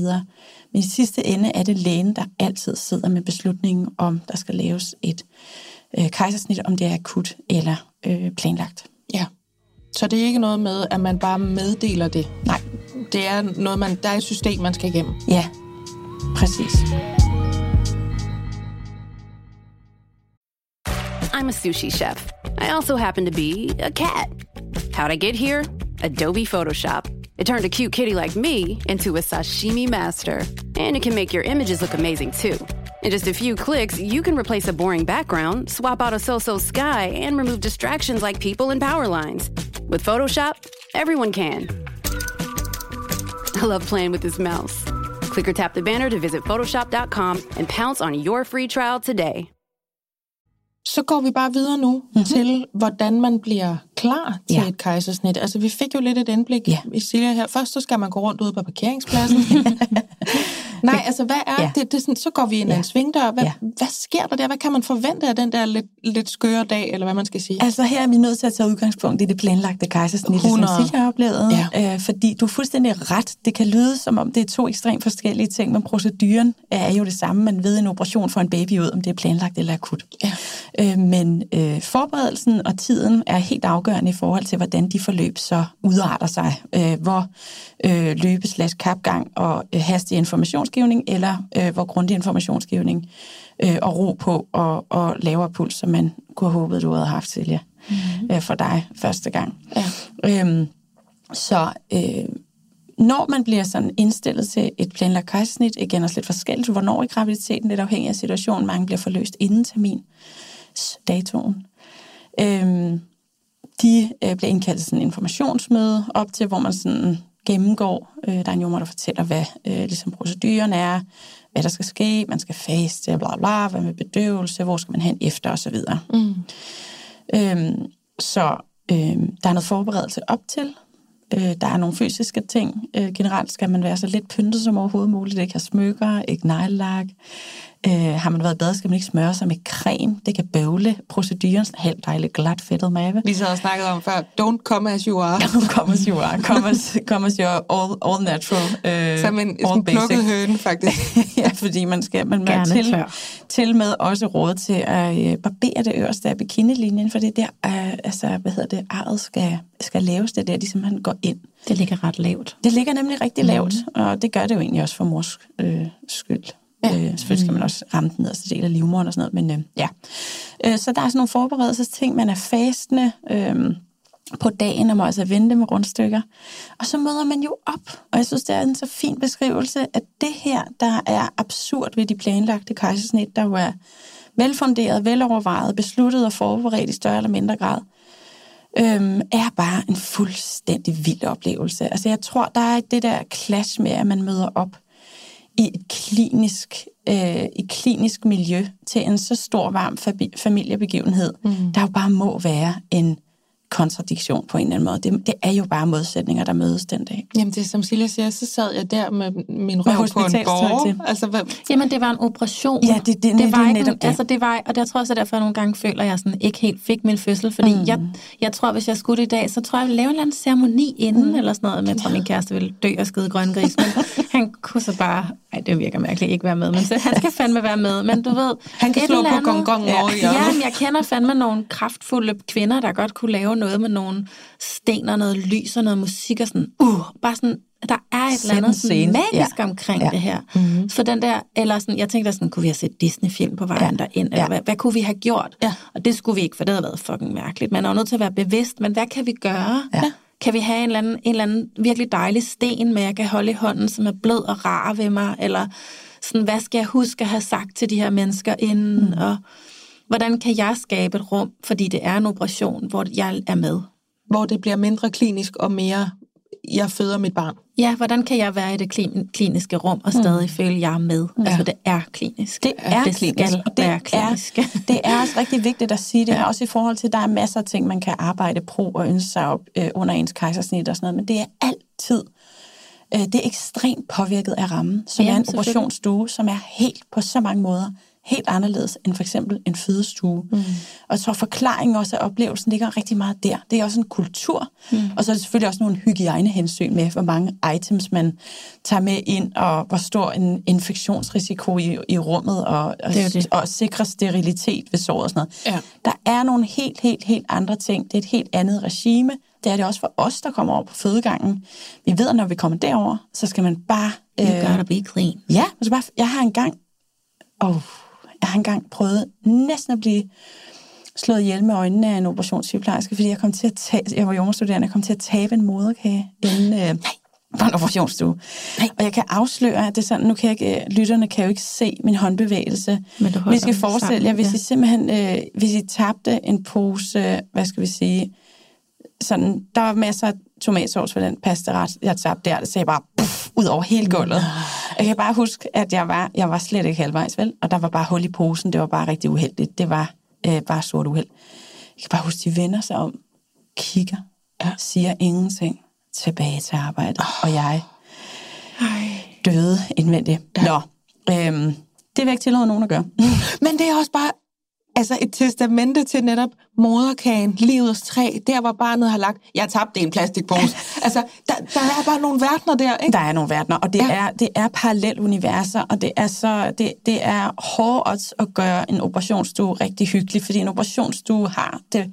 Men i sidste ende er det lægen, der altid sidder med beslutningen om, der skal laves et øh, kejsersnit, om det er akut eller øh, planlagt. Ja. Så det er ikke noget med, at man bare meddeler det. Nej. Det er noget, man, der er et system, man skal igennem. Ja, præcis. I'm a sushi chef. I also happen to be a cat. How'd I get here? Adobe Photoshop. It turned a cute kitty like me into a sashimi master. And it can make your images look amazing too. In just a few clicks, you can replace a boring background, swap out a so so sky, and remove distractions like people and power lines. With Photoshop, everyone can. I love playing with this mouse. Click or tap the banner to visit Photoshop.com and pounce on your free trial today. Så går vi bare videre nu mm-hmm. til, hvordan man bliver klar til Ja. et kejsersnit. Altså, vi fik jo lidt et indblik Ja. i Silja her. Først så skal man gå rundt ude på parkeringspladsen. Nej, altså, hvad er Ja. det? det er sådan, så går vi ind Ja. en svingdør. Hvad, Ja. hvad sker der der? Hvad kan man forvente af den der lidt, lidt skøre dag, eller hvad man skal sige? Altså her er vi nødt til at tage udgangspunkt i det planlagte kejsersnit, som 100. Silja oplevede. Ja. Øh, fordi du er fuldstændig ret. Det kan lyde, som om det er to ekstremt forskellige ting, men proceduren er jo det samme. Man ved en operation for en baby ud, om det er planlagt eller akut. Ja. Øh, men øh, forberedelsen og tiden er helt afgørende i forhold til, hvordan de forløb så udarter sig. Øh, hvor øh, løbe kapgang og øh, hastig informationsgivning, eller øh, hvor grundig informationsgivning øh, og ro på og, og lavere puls, som man kunne have håbet, du havde haft, Silja, mm-hmm. øh, for dig første gang. Ja. Øhm, så øh, når man bliver sådan indstillet til et planlagt kejsersnit, igen også lidt forskelligt, hvornår i graviditeten, lidt afhængig af situationen, mange bliver forløst inden termin, datoen. Øhm, de øh, bliver indkaldt til sådan en informationsmøde op til, hvor man sådan gennemgår. Øh, der er en jordmor, der fortæller, hvad øh, ligesom proceduren er, hvad der skal ske, man skal faste, bla bla, hvad med bedøvelse, hvor skal man hen efter osv. Mm. Øhm, så øhm, der er noget forberedelse op til. Øh, der er nogle fysiske ting. Øh, generelt skal man være så lidt pyntet som overhovedet muligt. Ikke have smykker, ikke neglelak. Øh, har man været i bad, skal man ikke smøre sig med creme. Det kan bøvle proceduren. Sådan helt dejligt glat fedtet mave. Vi så har snakket om før, don't come as you are. come as you are. Come as, come as you are all, all natural. Øh, Som en, all en plukket høne, faktisk. ja, fordi man skal man Gerne til, tør. til med også råd til at øh, barbere det øverste af bikinilinjen, for det er der, øh, altså, hvad hedder det, arret skal, skal laves, det er der, de simpelthen går ind. Det ligger ret lavt. Det ligger nemlig rigtig lavt, og det gør det jo egentlig også for mors øh, skyld. Ja. Øh, selvfølgelig skal man også ramme den nederste del af livmoderen og sådan noget, men øh, ja. Øh, så der er sådan nogle forberedelsesting, man er fastende øh, på dagen, og må altså vente med rundstykker. Og så møder man jo op, og jeg synes, det er en så fin beskrivelse, at det her, der er absurd ved de planlagte kejsersnit, der jo er velfunderet, velovervejet, besluttet og forberedt i større eller mindre grad, øhm, er bare en fuldstændig vild oplevelse. Altså jeg tror, der er det der clash med, at man møder op i et klinisk, øh, i klinisk miljø til en så stor, varm familiebegivenhed, mm. der jo bare må være en kontradiktion på en eller anden måde. Det, det er jo bare modsætninger, der mødes den dag. Jamen, det er som Silja siger, så sad jeg der med min røv på en borg. til. Altså, hvad, Jamen, det var en operation. Ja, det- det- det det var ikke, netop det. Altså, det var, og jeg tror også, at derfor jeg nogle gange føler, at jeg sådan ikke helt fik min fødsel. Fordi mm. jeg, jeg tror, hvis jeg skulle det i dag, så tror jeg, jeg ville lave en eller anden ceremoni inden, mm. eller sådan noget. Men jeg tror, min kæreste ville dø og skide grøn gris. Men han kunne så bare... Ej, det virker mærkeligt ikke være med. Men så, han skal fandme være med. Men du ved... Han kan slå på gongongen ja. over i. Ja, men jeg kender fandme nogle kraftfulde kvinder, der godt kunne lave noget med nogle sten og noget lys og noget musik og sådan... Uh, bare sådan... Der er et Sæt eller andet sådan magisk Ja. omkring Ja. det her. Mm-hmm. For den der, eller sådan, jeg tænkte sådan, kunne vi have set Disney-film på vejen Ja. derind, eller Ja. ja. hvad, hvad kunne vi have gjort? Ja. Og det skulle vi ikke, for det havde været fucking mærkeligt. Man er jo nødt til at være bevidst, men hvad kan vi gøre? Ja. Kan vi have en eller, anden, en eller anden virkelig dejlig sten, med jeg kan holde i hånden, som er blød og rar ved mig? Eller sådan, hvad skal jeg huske at have sagt til de her mennesker inden? Mm. Og hvordan kan jeg skabe et rum, fordi det er en operation, hvor jeg er med? hvor det bliver mindre klinisk og mere, jeg føder mit barn. Ja, hvordan kan jeg være i det klin- kliniske rum og stadig mm. føle, at jeg er med? Ja. Altså, det er klinisk. Det er det klinisk, skal og det være klinisk. Er, det er også rigtig vigtigt at sige det, ja. også i forhold til, at der er masser af ting, man kan arbejde pro og ønske sig op øh, under ens kejsersnit og sådan noget, men det er altid, øh, det er ekstremt påvirket af rammen, som Ja, er en operationsstue, som er helt på så mange måder helt anderledes end for eksempel en fødestue. Mm. Og tror, forklaringen også af oplevelsen ligger rigtig meget der. Det er også en kultur, mm. og så er det selvfølgelig også nogle hygiejnehensyn med, hvor mange items man tager med ind, og hvor stor en infektionsrisiko i, i rummet, og, og, Det det. og sikre sterilitet ved såret og sådan noget. Ja. Der er nogle helt, helt, helt andre ting. Det er et helt andet regime. Det er det også for os, der kommer over på fødegangen. Vi ved, at når vi kommer derover, så skal man bare... You gotta be clean. Ja, altså bare, jeg har engang, oh, jeg har engang prøvet næsten at blive slået ihjel med øjnene af en operationssygeplejerske, fordi jeg kom til at tage, jeg var jordmorstuderende, jeg kom til at tabe en moderkage inden, øh, på en operationsstue. Nej. Og jeg kan afsløre, at det er sådan, nu kan jeg ikke, øh, lytterne kan jo ikke se min håndbevægelse. Men du Vi skal forestille sammen, jer, hvis ja. I simpelthen, øh, hvis I tabte en pose, hvad skal vi sige, sådan, der var masser af tomatsauce for den pastaret, jeg tabte der, det sagde bare puff, ud over hele gulvet. Jeg kan bare huske, at jeg var, jeg var slet ikke halvvejs, vel? Og der var bare hul i posen, det var bare rigtig uheldigt. Det var øh, bare sort uheld. Jeg kan bare huske, de vender sig om, kigger, ja. siger ingenting, tilbage til arbejdet, oh. og jeg døde indvendigt. Ja. Nå, øhm, det vil jeg ikke tillade nogen at gøre. Men det er også bare altså et testamente til netop moderkagen, livets træ, der hvor barnet har lagt, jeg tabte en plastikpose. altså, der, der er bare nogle verdener der, ikke? Der er nogle verdener, og det, Ja. er, det er paralleluniverser, og det er, så, det, det er hårdt at gøre en operationsstue rigtig hyggelig, fordi en operationsstue har det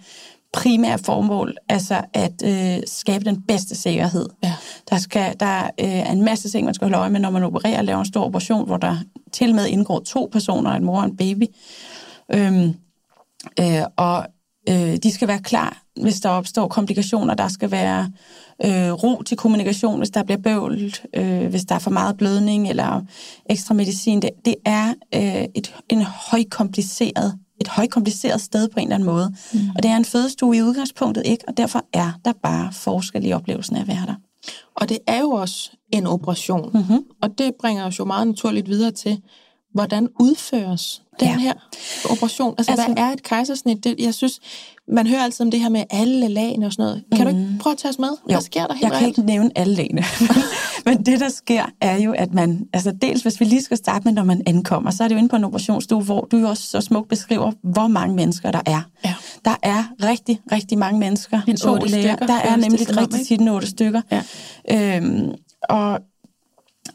primære formål, altså at øh, skabe den bedste sikkerhed. Ja. Der, skal, der øh, er en masse ting, man skal holde øje med, når man opererer og laver en stor operation, hvor der til med indgår to personer, en mor og en baby. Øhm, øh, og øh, de skal være klar, hvis der opstår komplikationer. Der skal være øh, ro til kommunikation, hvis der bliver bøvlet, øh, hvis der er for meget blødning eller ekstra medicin. Det, det er øh, et, en højkompliceret et højkompliceret sted på en eller anden måde. Mm. Og det er en fødestue i udgangspunktet ikke, og derfor er der bare forskel i oplevelsen af at være der. Og det er jo også en operation. Mm-hmm. Og det bringer os jo meget naturligt videre til, hvordan udføres den Ja. her operation? Altså, altså, hvad er et kejsersnit? Det, jeg synes, man hører altid om det her med alle lagene og sådan noget. Kan du ikke prøve at tage os med? Hvad sker der helt Jeg kan reelt? ikke nævne alle lagene. Men det, der sker, er jo, at man... Altså dels, hvis vi lige skal starte med, når man ankommer, så er det jo inde på en operationsstue, hvor du jo også så smukt beskriver, hvor mange mennesker der er. Ja. Der er rigtig, rigtig mange mennesker. En otte læger. stykker, Der er nemlig rigtig tit otte stykker. Ja. Øhm, og,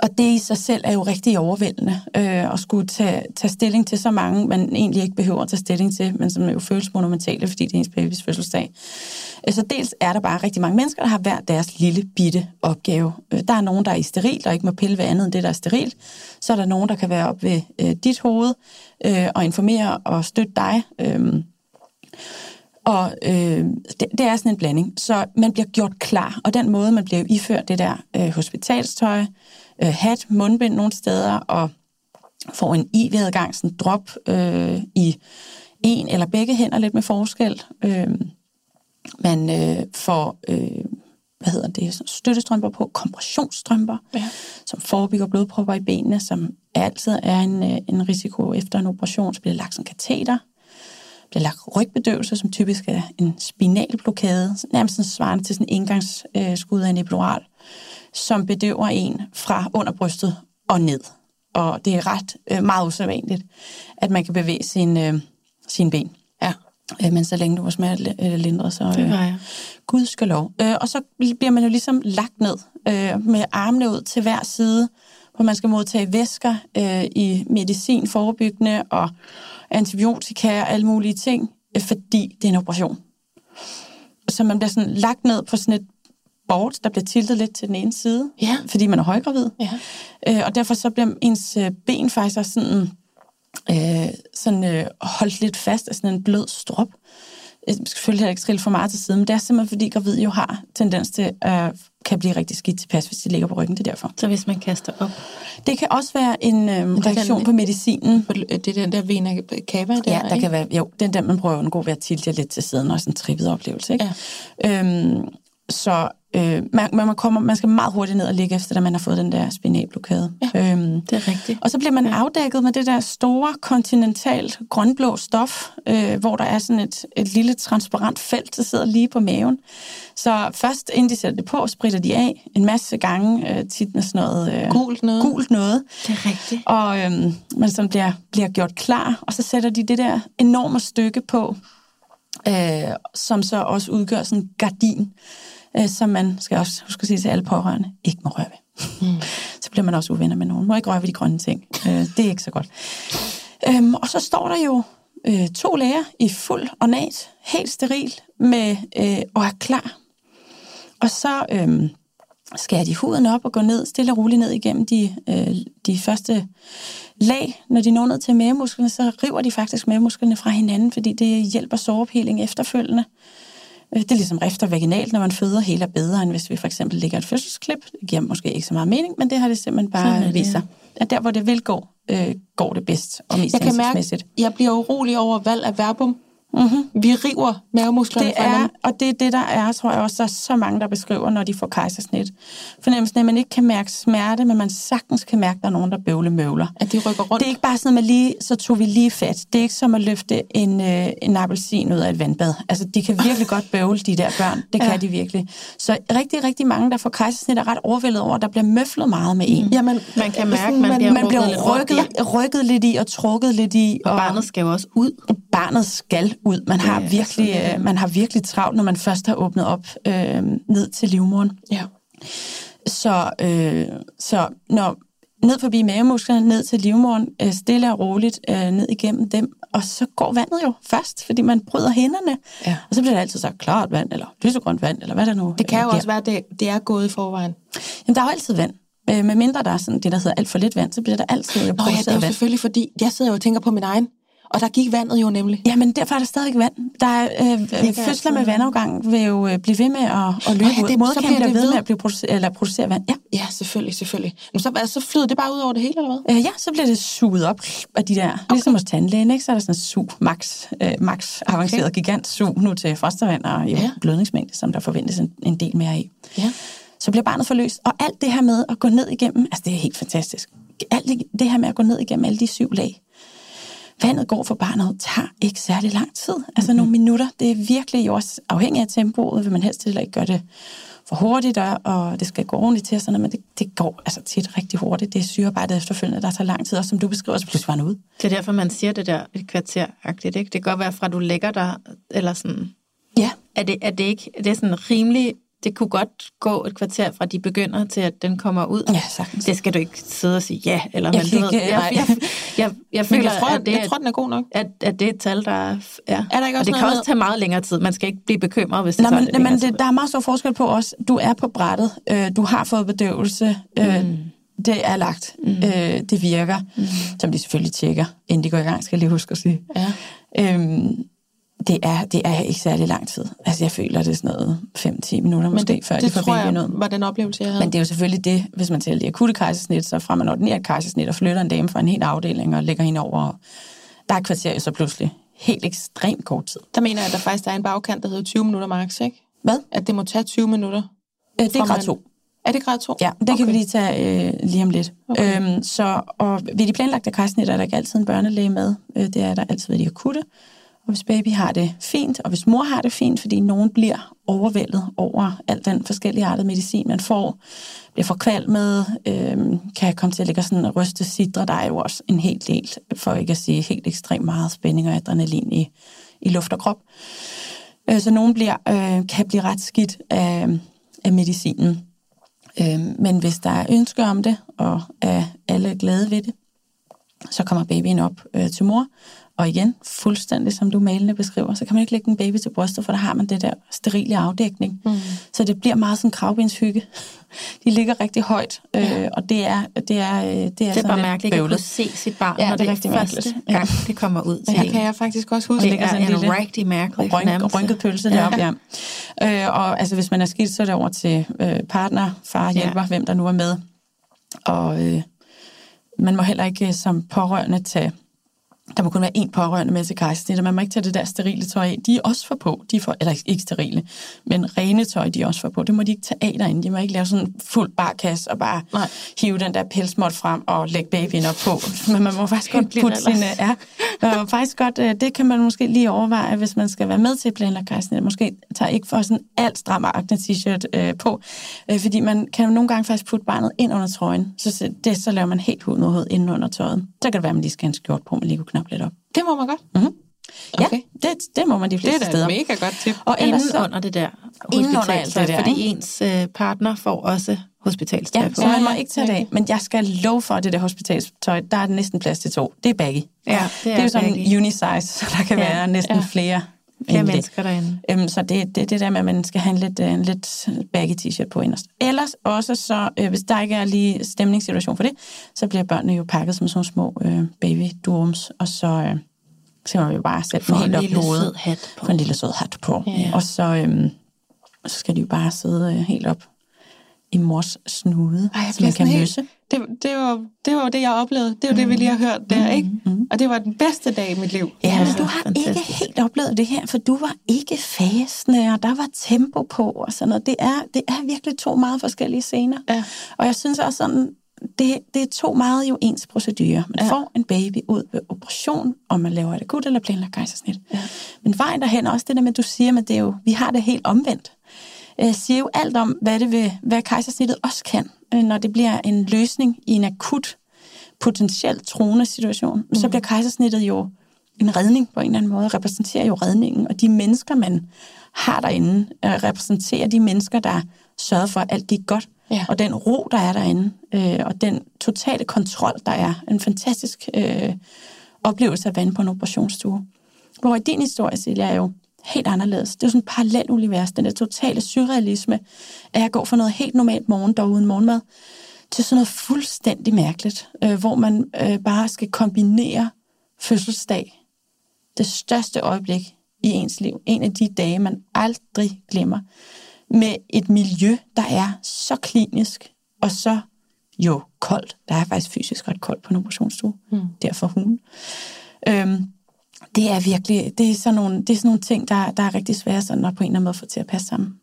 og det i sig selv er jo rigtig overvældende øh, at skulle tage, tage stilling til så mange, man egentlig ikke behøver at tage stilling til, men som jo føles monumentale, fordi det er ens babys fødselsdag. Øh, så dels er der bare rigtig mange mennesker, der har hver deres lille bitte opgave. Øh, der er nogen, der er i steril og ikke må pille ved andet end det, der er sterilt. Så er der nogen, der kan være op ved øh, dit hoved øh, og informere og støtte dig. Øh, og øh, det, det er sådan en blanding. Så man bliver gjort klar, og den måde, man bliver iført det der øh, hospitalstøj, øh, hat, mundbind nogle steder, og får en IV-adgang, sådan drop øh, i en eller begge hænder, lidt med forskel. Øh, man øh, får, øh, hvad hedder det, støttestrømper på, kompressionsstrømper, Ja. som forebygger blodpropper i benene, som altid er en, øh, en risiko efter en operation. Så bliver lagt en kateter, bliver lagt rygbedøvelse, som typisk er en spinalblokade, nærmest sådan svarende til sådan en engangsskud af en epidural, som bedøver en fra under brystet og ned. Og det er ret øh, meget usædvanligt, at man kan bevæge sin, øh, sine ben. Ja. Øh, men så længe du var smertelindret, så Det var jeg. Gud skal lov. Øh, og så bliver man jo ligesom lagt ned øh, med armene ud til hver side, hvor man skal modtage væsker øh, i medicin, forebyggende og antibiotika og alle mulige ting, øh, fordi det er en operation. Så man bliver sådan lagt ned på sådan et board, der bliver tiltet lidt til den ene side, Ja. fordi man er højgravid. Ja. Øh, og derfor så bliver ens øh, ben faktisk også sådan, øh, sådan øh, holdt lidt fast af sådan en blød strop. Jeg skal selvfølgelig ikke trille for meget til siden, men det er simpelthen, fordi gravid jo har tendens til at øh, kan blive rigtig skidt tilpas, hvis de ligger på ryggen. Det er derfor. Så hvis man kaster op. Det kan også være en øh, den- reaktion på medicinen. Det er den der vena cava der, Ja, der ikke? kan være, jo, den, man prøver at undgå ved at tilte lidt til siden, og sådan en trippet oplevelse. Ikke? Ja. Øhm, så øh, man, man, kommer, man skal meget hurtigt ned og ligge efter, da man har fået den der spinalblokade. Ja. Øhm, Det er rigtigt. og så bliver man afdækket med det der store, kontinentalt grønblå stof, øh, hvor der er sådan et, et lille transparent felt, der sidder lige på maven. Så først, inden de sætter det på, spritter de af en masse gange, øh, tit med sådan noget øh, Gult noget. gult noget. Det er rigtigt. Og øhm, man sådan bliver, bliver gjort klar, og så sætter de det der enorme stykke på, øh, som så også udgør sådan en gardin, øh, som man skal også huske at sige til alle pårørende, ikke må røre ved. Mm. Så bliver man også uvenner med nogen. Må ikke røre ved de grønne ting. Øh, det er ikke så godt. Øhm, og så står der jo øh, to læger i fuld ornat, helt steril, med, øh, og er klar. Og så øhm, skærer de huden op og går ned, stille og roligt ned igennem de, øh, de første lag. Når de når ned til mavemusklerne, så river de faktisk mavemusklerne fra hinanden, fordi det hjælper såreopheling efterfølgende. Øh, Det er ligesom rifter vaginalt, når man føder helt bedre, end hvis vi for eksempel lægger et fødselsklip. Det giver måske ikke så meget mening, men det har det simpelthen bare det, vist sig. At der, hvor det vil gå, øh, går det bedst og mest Jeg kan mærke, jeg bliver urolig over valg af verbum. Mm-hmm. Vi river mavemusklerne Det er, og det er det, der er, tror jeg også, der er så mange, der beskriver, når de får kejsersnit. Fornemmelsen af, at man ikke kan mærke smerte, men man sagtens kan mærke, at der er nogen, der bøvle møvler. At de rykker rundt. Det er ikke bare sådan, at man lige, så tog vi lige fat. Det er ikke som at løfte en, øh, en appelsin ud af et vandbad. Altså, de kan virkelig godt bøvle, de der børn. Det kan Ja. de virkelig. Så rigtig, rigtig mange, der får kejsersnit, er ret overvældet over, at der bliver møflet meget med en. Jamen, Man kan mærke, sådan, man bliver Man bliver rykket lidt rykket, rykket lidt i og trukket lidt i. Og barnet skal jo også ud. barnet skal ud. Man har, Ja, virkelig, er det. øh, man har virkelig travlt, når man først har åbnet op øh, ned til livmoderen. Ja. Så, øh, så når ned forbi mavemusklerne, ned til livmoderen, øh, stille og roligt øh, ned igennem dem, og så går vandet jo først, fordi man bryder hænderne. Ja. Og så bliver det altid sagt klart vand, eller lysegrønt vand, eller hvad der nu Det kan øh, jo bliver. også være, at det, det er gået i forvejen. Jamen, der er jo altid vand. Øh, med mindre der er sådan det, der hedder alt for lidt vand, så bliver der altid Nå ja, det er jo vand. selvfølgelig, fordi jeg sidder jo og tænker på min egen, og der gik vandet jo nemlig. Jamen, derfor er der stadig vand. Der er, øh, øh, fødsler med vand. vandafgang vil jo øh, blive ved med at, at løbe Nå ja, ud. det- så Moderkagen bliver det ved med at blive producere, eller producere vand. Ja. Ja, selvfølgelig, selvfølgelig. Men så, hvad, så flyder det bare ud over det hele, eller hvad? Øh, ja, så bliver det suget op af de der, okay. ligesom hos tandlægen, ikke? så er der sådan en sug, max, øh, max avanceret okay. gigant sug nu til fostervand og jo, ja. blødningsmængde, som der forventes en, en del mere af. Ja. Så bliver barnet forløst. Og alt det her med at gå ned igennem, altså det er helt fantastisk. Alt det, det her med at gå ned igennem alle de syv lag. Vandet går for barnet, tager ikke særlig lang tid. Altså mm-hmm. nogle minutter. Det er virkelig jo også afhængig af tempoet, vil man helst heller ikke gøre det for hurtigt, og- og det skal gå ordentligt til, og sådan men det, det går altså tit rigtig hurtigt. Det er syrearbejdet efterfølgende, der tager lang tid, og som du beskriver, så pludselig var ude. Det er derfor, man siger det der et kvarter-agtigt, ikke? Det kan godt være fra, du lægger dig, eller sådan... Ja, Er det, er det ikke... Det er sådan rimelig... Det kunne godt gå et kvarter fra, de begynder til, at den kommer ud. ja sagtens. Det skal du ikke sidde og sige ja, eller Jeg du ved, ikke- jeg, jeg, jeg, jeg, føler, jeg tror, at det, jeg tror, den er god nok. at, at det er et tal, der er... Ja. Er der ikke og også det kan noget også tage meget længere tid. Man skal ikke blive bekymret, hvis det tager men, men det, der er meget stor forskel på os. Du er på brættet. Øh, du har fået bedøvelse. Øh, Mm. Det er lagt. Mm. Øh, det virker. Mm. Som de selvfølgelig tjekker, inden de går i gang, skal jeg lige huske at sige. Ja. Øhm, det, er, det er ikke særlig lang tid. Altså, jeg føler, det er sådan noget 5-10 minutter Men måske, det, før det de får tror babyen jeg ud. var den oplevelse, jeg havde. Men det er jo selvfølgelig det, hvis man tæller de akutte kejsersnit, så fra man ordinerer et kejsersnit og flytter en dame fra en hel afdeling og lægger hende over. Der er et kvarter så pludselig helt ekstremt kort tid. Der mener jeg, at der faktisk er en bagkant, der hedder 20 minutter max, ikke? Hvad? At det må tage 20 minutter. Øh, det er grad man- 2. Er det grad 2? Ja, det okay. kan vi lige tage øh, lige om lidt. Okay. Øhm, så, og ved de planlagte kejsersnit er der ikke altid en børnelæge med. Øh, det er der altid ved de akutte. Og hvis baby har det fint, og hvis mor har det fint, fordi nogen bliver overvældet over al den forskellige artede medicin, man får, bliver forkvalmet, øh, kan komme til at ligge og sådan ryste sidre. Der er jo også en hel del, for ikke at sige helt ekstremt meget spænding og adrenalin i, i luft og krop. Øh, så nogen bliver, øh, kan blive ret skidt af, af medicinen. Øh, men hvis der er ønsker om det, og er alle glade ved det, så kommer babyen op øh, til mor. Og igen, fuldstændig som du malende beskriver, så kan man ikke lægge en baby til brystet, for der har man det der sterile afdækning. Mm. Så det bliver meget sådan kravbenshygge. De ligger rigtig højt, øh, og det er, det er, øh, det er, det er sådan bare mærkeligt at kunne se sit barn, Ja, når det er det rigtig første mærkeligt. gang, det kommer ud til Det en. kan jeg faktisk også huske. Det ligger er sådan en en lille rigtig mærkelig Rynk, rynket pølse ja. deroppe, ja. Øh, og altså, hvis man er skilt, så er det over til øh, partner, far, hjælper, ja. hvem der nu er med. Og øh, man må heller ikke øh, som pårørende tage der må kun være én pårørende med til kejsersnit, og man må ikke tage det der sterile tøj af. De er også for på, de får, eller ikke sterile, men rene tøj, de er også for på. Det må de ikke tage af derinde. De må ikke lave sådan en fuld barkasse og bare Nej. Hive den der pelsmåt frem og lægge babyen op på. Men man må faktisk godt putte sine... Ja, og faktisk godt, øh, det kan man måske lige overveje, hvis man skal være med til planlagt kejsersnit. Måske tager ikke for sådan alt stram og t-shirt øh, på, øh, fordi man kan nogle gange faktisk putte barnet ind under trøjen. Så, det, så laver man helt hud mod hud inden under tøjet. Så kan det være, at man lige skal have en skjort på, man lige kunne knappe lidt op. Det må man godt. Mm-hmm. Okay. Ja, det, det må man de Det fleste er da steder. et mega godt tip. Og Inden så, under det der alt det der, fordi ikke? ens øh, partner får også hospitalstøj ja, på. så man må ikke tage det af. Men jeg skal love for, at det der hospitalstøj, der er næsten plads til to. Det er baggy. Ja, Det er jo sådan begge. unisize, så der kan Ja, være næsten ja. flere. Flere mennesker derinde. Øhm, så det, det det der med, at man skal have en lidt, øh, en lidt baggy t-shirt på inderst. Ellers også så, øh, hvis der ikke er lige stemningssituation for det, så bliver børnene jo pakket som sådan små øh, baby dorms, og så, øh, Så må vi bare sætte For en helt op i hovedet. hat på. En lille sød hat på. Ja. Og så, øhm, så skal de jo bare sidde øh, helt op i mors snude, Ej, så man kan helt- løse. Det, det, var, det var det, jeg oplevede. Det var det, vi lige har hørt der, ikke? mm. Og det var den bedste dag i mit liv. Ja, men du har fantastisk. ikke helt oplevet det her, for du var ikke fastende, og der var tempo på og sådan noget. Det er, det er virkelig to meget forskellige scener. Ja. Og jeg synes også sådan, det, det er to meget jo ens procedurer. Man Ja. ja. får en baby ud ved operation, om man laver et akut eller planlagt kejsersnit. Ja. Men vejen derhen er også det der med, at du siger, at det er jo, vi har det helt omvendt. Øh, siger jo alt om, hvad, det vil, hvad kejsersnittet også kan, øh, når det bliver en løsning i en akut, potentielt truende situation. Mm. Så bliver kejsersnittet jo en redning på en eller anden måde, repræsenterer jo redningen, og de mennesker, man har derinde, øh, repræsenterer de mennesker, der sørger for, at alt gik godt, Ja. og den ro, der er derinde, øh, og den totale kontrol, der er. En fantastisk øh, oplevelse at vande på en operationsstue. Hvor i din historie, Silja, er jo helt anderledes. Det er jo sådan et parallelt univers, den der totale surrealisme at gå fra noget helt normalt morgendog uden morgenmad, til sådan noget fuldstændig mærkeligt, øh, hvor man øh, bare skal kombinere fødselsdag, det største øjeblik i ens liv, en af de dage, man aldrig glemmer, med et miljø, der er så klinisk og så jo koldt. Der er faktisk fysisk ret koldt på en operationsstue, mm. derfor hun. Øhm, det er virkelig, det er sådan nogle, det er sådan nogle ting, der, der er rigtig svære sådan at på en eller anden måde få til at passe sammen.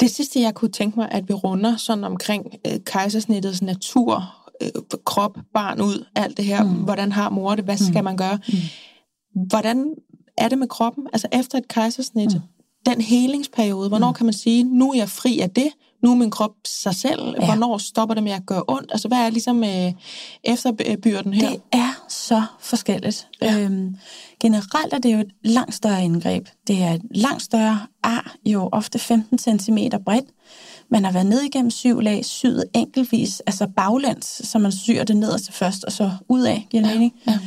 Det sidste, jeg kunne tænke mig, at vi runder sådan omkring øh, kejsersnittets natur, øh, krop, barn ud, alt det her. Mm. Hvordan har mor det? Hvad skal man gøre? Mm. Hvordan er det med kroppen? Altså efter et kejsersnit, mm. den helingsperiode, hvornår mm. kan man sige, nu er jeg fri af det, nu er min krop sig selv, ja. hvornår stopper det med at gøre ondt? Altså hvad er ligesom øh, efterbyrden her? Det er så forskelligt. Ja. Øhm, generelt er det jo et langt større indgreb. Det er et langt større ar, jo ofte 15 cm bredt. Man har været ned igennem syv lag, syet enkeltvis, altså baglæns, så man syr det nederste først, og så ud af, giver Ja, mening? ja.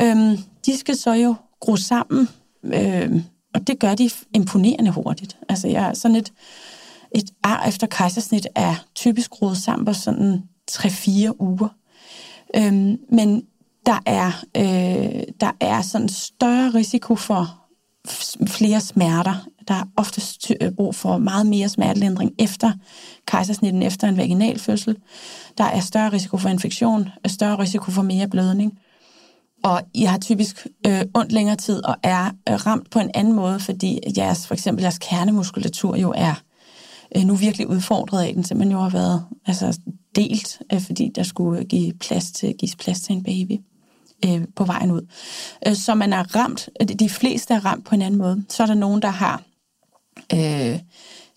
Øhm, de skal så jo gro sammen, øhm, og det gør de imponerende hurtigt. Altså jeg er sådan et, et ar efter kejsersnit er typisk rodet sammen på sådan 3-4 uger. Øhm, men der er, øh, der er sådan større risiko for flere smerter. Der er ofte øh, brug for meget mere smertelindring efter kejsersnitten, efter en vaginal fødsel. Der er større risiko for infektion, større risiko for mere blødning. Og I har typisk øh, ondt længere tid og er øh, ramt på en anden måde, fordi jeres, for eksempel jeres kernemuskulatur jo er øh, nu virkelig udfordret af den, simpelthen jo har været altså, delt, øh, fordi der skulle give plads til, gives plads til en baby øh, på vejen ud. Øh, så man er ramt, øh, de fleste er ramt på en anden måde. Så er der nogen, der har øh,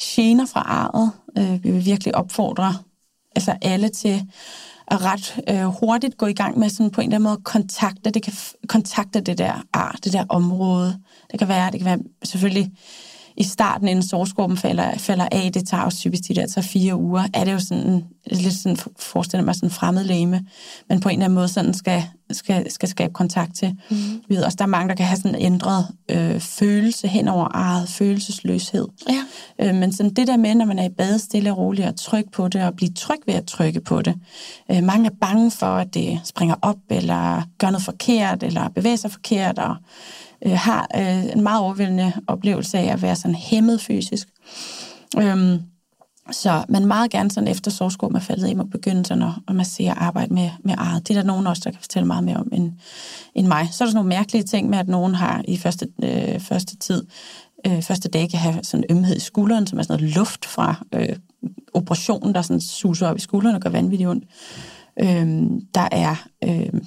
gener fra arret. Øh, vi vil virkelig opfordre altså alle til at ret øh, hurtigt gå i gang med sådan på en eller anden måde kontakte, det kan f- kontakte det der ar, det der område. Det kan være, det kan være selvfølgelig i starten, inden sårskorpen falder, falder af, det tager også typisk de der tager fire uger, er det jo sådan, lidt sådan, forestiller mig sådan fremmed læme, men på en eller anden måde sådan skal, skal, skal skabe kontakt til. Mm. Vi ved også, der er mange, der kan have sådan en ændret øh, følelse hen over eget, følelsesløshed. Ja. Øh, men sådan det der med, når man er i bad stille og roligt og trykke på det, og blive tryg ved at trykke på det. Øh, mange er bange for, at det springer op, eller gør noget forkert, eller bevæger sig forkert, og øh, har øh, en meget overvældende oplevelse af at være sådan hæmmet fysisk. Øhm, så man meget gerne sådan efter sovskum er faldet i, må begynde sådan at, at massere og arbejde med, med eget. Det er der nogen også, der kan fortælle meget mere om end, end mig. Så er der sådan nogle mærkelige ting med, at nogen har i første, øh, første tid, øh, første dag kan have sådan ømhed i skulderen, som er sådan noget luft fra øh, operationen, der sådan suser op i skulderen og gør vanvittigt ondt. Øhm, der er øh,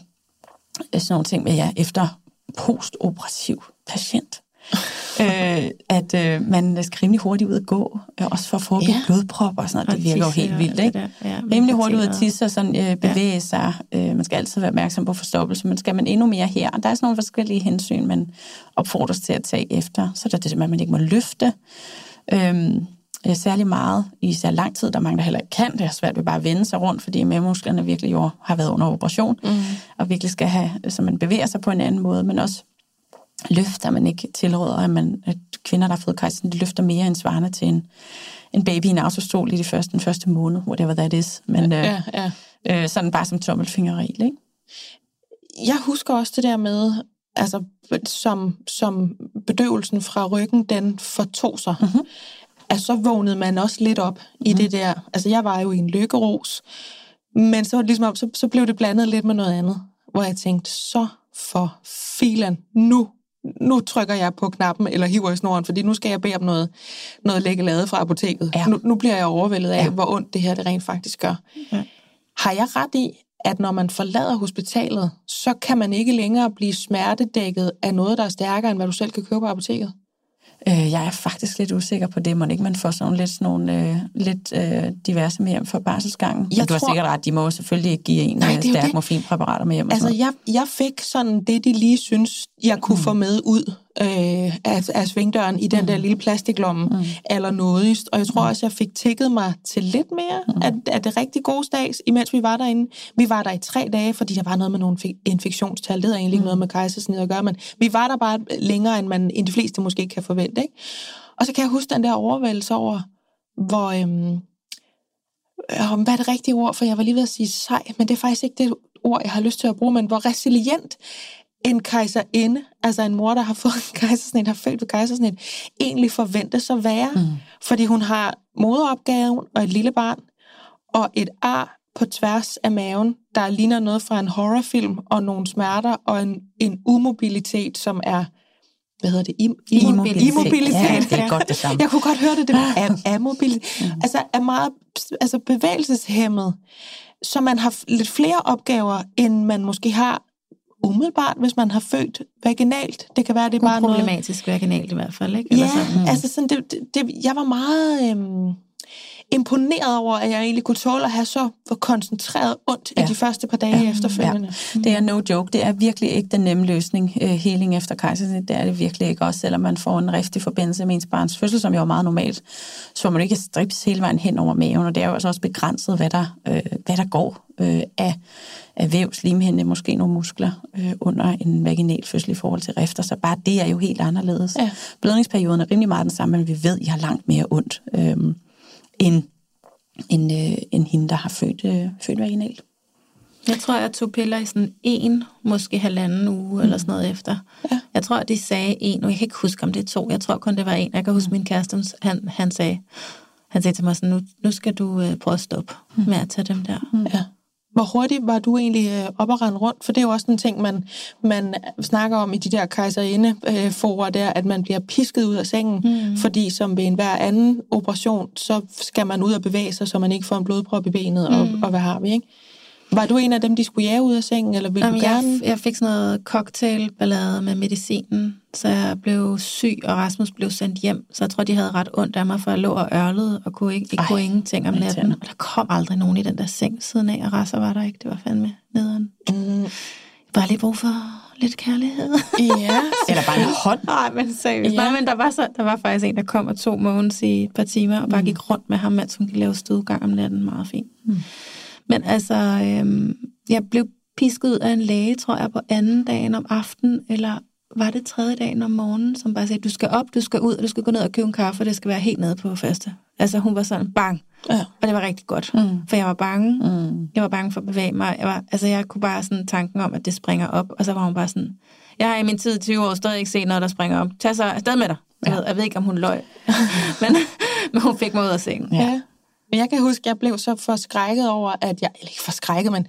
sådan nogle ting med, ja, efter postoperativ patient, øh, at øh, man skal rimelig hurtigt ud at gå, øh, også for at forebygge Ja. blodpropper og sådan noget. Og Det virker jo helt vildt, ikke? Ja, rimelig hurtigt ud at tisse og sådan, øh, bevæge ja. sig. Øh, man skal altid være opmærksom på forstoppelse, men skal man endnu mere her? Der er sådan nogle forskellige hensyn, man opfordres til at tage efter. Så er der det, at man ikke må løfte. Øhm, øh, særlig meget i så lang tid. Der er mange, der heller ikke kan. Det er svært ved bare at vende sig rundt, fordi mavemusklerne virkelig jo har været under operation, mm. og virkelig skal have, så man bevæger sig på en anden måde, men også løfter man ikke tilråder, at, man, at kvinder, der har fået kejsen, de løfter mere end svarende til en, en baby i en autostol i de første, den første måned, whatever that is. Men øh, Ja, ja. øh, sådan bare som tommelfingerregel, ikke? Jeg husker også det der med, altså, som, som bedøvelsen fra ryggen, den fortog sig, mm-hmm. Altså, så vågnede man også lidt op mm-hmm. i det der. Altså, jeg var jo i en lykkeros, men så, ligesom, så, så blev det blandet lidt med noget andet, hvor jeg tænkte, så for filen, nu nu trykker jeg på knappen eller hiver i snoren, fordi nu skal jeg bede om noget, noget læggelade fra apoteket. Ja. Nu, nu bliver jeg overvældet af, ja. hvor ondt det her det rent faktisk gør. Ja. Har jeg ret i, at når man forlader hospitalet, så kan man ikke længere blive smertedækket af noget, der er stærkere, end hvad du selv kan købe på apoteket? Øh, jeg er faktisk lidt usikker på det. Må ikke man får sådan lidt, sådan nogle, øh, lidt øh, diverse med hjem for barselsgangen? Jeg du tror, har sikkert ret, de må selvfølgelig ikke give en nej, øh, stærk morfinpræparater med hjem. Altså, jeg, jeg fik sådan det, de lige synes, jeg kunne mm. få med ud øh, af, af svingdøren i den mm. der lille plastiklomme mm. eller noget. Og jeg tror mm. også, jeg fik tækket mig til lidt mere mm. af, af det rigtig gode stags, imens vi var derinde. Vi var der i tre dage, fordi der var noget med nogle infektionstal. Det er egentlig mm. noget med kejsersnit at gøre, men vi var der bare længere, end, man, end de fleste måske kan forvente. Ikke? Og så kan jeg huske den der overvældelse over, hvor... Øhm, hvad er det rigtige ord? For jeg var lige ved at sige sej, men det er faktisk ikke det ord, jeg har lyst til at bruge, men hvor resilient en kejserinde, altså en mor, der har fået en kejsersnit, har født ved kejsersnit, egentlig forventes at være. Mm. Fordi hun har moderopgaven og et lille barn, og et ar på tværs af maven, der ligner noget fra en horrorfilm, og nogle smerter, og en, en umobilitet, som er hvad hedder det? Im, immobilitet. immobilitet. Ja, det er godt det samme. Jeg kunne godt høre det, det var am, amobilitet. Mm. Altså er meget altså bevægelseshæmmet, så man har lidt flere opgaver, end man måske har umiddelbart, hvis man har født vaginalt. Det kan være, det er bare noget... Problematisk vaginalt i hvert fald, ikke? Eller ja, sådan. Mm. altså sådan, det, det, jeg var meget øhm, imponeret over, at jeg egentlig kunne tåle at have så koncentreret ondt ja. i de første par dage ja. efterfølgende. Ja. Det er no joke. Det er virkelig ikke den nemme løsning, uh, healing efter kejsersnit. Det er det virkelig ikke også, selvom man får en rigtig forbindelse med ens barns fødsel, som jo er meget normalt. Så man ikke strips hele vejen hen over maven, og det er jo altså også begrænset, hvad der, uh, hvad der går uh, af af væv, slimhinde, måske nogle muskler øh, under en vaginal fødsel i forhold til rifter. Så bare det er jo helt anderledes. Ja. Blødningsperioden er rimelig meget den samme, men vi ved, at I har langt mere ondt øh, end, end, øh, end hende, der har født, øh, født vaginalt. Jeg tror, jeg tog piller i sådan en, måske halvanden uge mm. eller sådan noget efter. Ja. Jeg tror, de sagde en, og jeg kan ikke huske, om det er to. Jeg tror kun, det var en. Jeg kan huske, min kæreste, han, han sagde, han sagde til mig sådan, nu, nu skal du øh, prøve at stoppe mm. med at tage dem der. Mm. Ja. Hvor hurtigt var du egentlig øh, op og rende rundt? For det er jo også en ting, man, man snakker om i de der kejserinde øh, der, at man bliver pisket ud af sengen, mm. fordi som ved enhver anden operation, så skal man ud og bevæge sig, så man ikke får en blodprop i benet, mm. og, og hvad har vi, ikke? Var du en af dem, de skulle jæve ud af sengen, eller ville Jamen, du gerne? Jeg, jeg fik sådan noget cocktailballade med medicinen, så jeg blev syg, og Rasmus blev sendt hjem. Så jeg tror, de havde ret ondt af mig, for jeg lå og ørlede, og kunne ikke, ikke Ej, kunne ingenting om natten. Og der kom aldrig nogen i den der seng siden af, og Rasser var der ikke. Det var fandme nederen. Mm. Bare lige brug for lidt kærlighed. Ja. Eller bare en hånd. Nej, men seriøst. Ja. Nej, men der var, så, der var faktisk en, der kom og tog Mogens i et par timer, og bare mm. gik rundt med ham, mens hun lave stødgang om natten. Meget fint. Mm. Men altså, øhm, jeg blev pisket ud af en læge, tror jeg, på anden dagen om aftenen, eller var det tredje dagen om morgenen, som bare sagde, du skal op, du skal ud, og du skal gå ned og købe en kaffe, og det skal være helt nede på første. Altså hun var sådan, bang. Ja. Og det var rigtig godt, mm. for jeg var bange. Mm. Jeg var bange for at bevæge mig. Jeg, var, altså, jeg kunne bare sådan tanken om, at det springer op, og så var hun bare sådan, jeg har i min tid i 20 år stadig ikke set noget, der springer op. Tag så afsted med dig. Ja. Jeg, ved, jeg ved ikke, om hun løg, men, men hun fik mig ud af sengen. Ja. Men jeg kan huske, at jeg blev så forskrækket over, at jeg, eller ikke forskrækket, men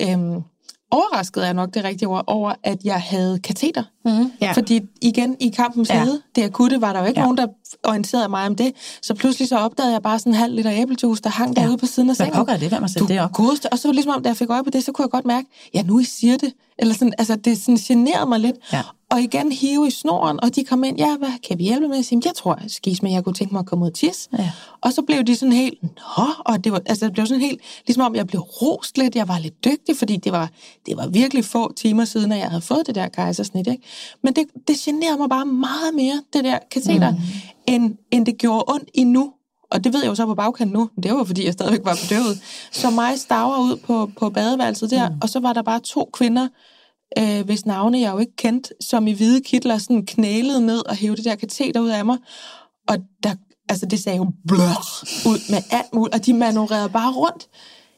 øhm, overrasket er nok det rigtige ord, over at jeg havde kateter. Mm, ja. Fordi igen, i kampens ja. hede, det akutte, var der jo ikke ja. nogen, der orienterede mig om det. Så pludselig så opdagede jeg bare sådan en halv liter æblejuice, der hang ja. derude på siden af sengen. Hvad pokker det, hvad man sætter det op? Godeste. Og så ligesom om, da jeg fik øje på det, så kunne jeg godt mærke, ja, nu I siger det. Eller sådan, altså, det sådan generede mig lidt. Ja og igen hive i snoren, og de kom ind, ja, hvad kan vi hjælpe med? Jeg siger, jeg tror, skis med, jeg kunne tænke mig at komme ud og tisse. Ja. Og så blev de sådan helt, nå, og det, var, altså, det blev sådan helt, ligesom om jeg blev rost lidt, jeg var lidt dygtig, fordi det var, det var virkelig få timer siden, at jeg havde fået det der kejsersnit, ikke? Men det, det generede mig bare meget mere, det der kateter, mm. End, end det gjorde ondt endnu. Og det ved jeg jo så på bagkanten nu, det var fordi, jeg stadigvæk var bedøvet. Så mig staver ud på, på badeværelset der, mm. og så var der bare to kvinder, øh, hvis navne jeg jo ikke kendt, som i hvide kitler sådan knælede ned og hævde det der kateter ud af mig. Og der, altså det sagde jo blør ud med alt muligt, og de manøvrerede bare rundt.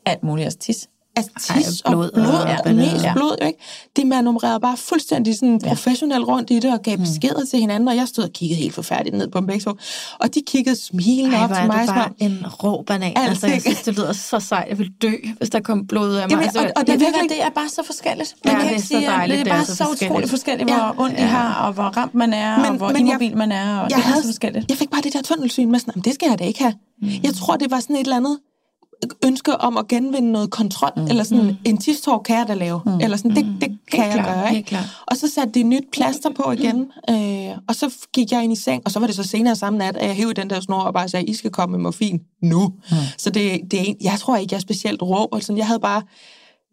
Alt muligt, altså tis. Altså Ej, tis blod og blod, og og ballade. mest Ja. blod, jo ikke? De manumrerede bare fuldstændig sådan professionelt rundt i det og gav Mm. beskeder til hinanden, og jeg stod og kiggede helt forfærdeligt ned på dem begge to. Og de kiggede smilende Ej, op til er mig, som bare en rå banan. Altså, jeg synes, det lyder så sejt. Jeg vil dø, hvis der kom blod ud af mig. Jamen, altså, og- og Det, det er det, virkelig- det er bare så forskelligt. Ja, Man kan det er ikke så sige, dejligt, Det det er er bare så så utroligt forskelligt. hvor Ja. ondt I har, og hvor ramt man er, og hvor men jeg- immobil man er, og jeg det er så forskelligt. Jeg fik bare det der tunnelsyn med sådan, "Jamen, det skal jeg da ikke have. Mm. Jeg tror, det var sådan et eller andet ønske om at genvinde noget kontrol, mm. eller sådan, en tistår kan jeg da lave, mm. eller sådan, det, det kan jeg klart, gøre, helt ikke? Og så satte de et nyt plaster på igen, øh, og så gik jeg ind i seng, og så var det så senere samme nat, at jeg hævde den der snor og bare sagde, I skal komme med morfin nu. Mm. Så det, det er, en- jeg tror ikke, jeg er specielt rå, og sådan, jeg havde bare,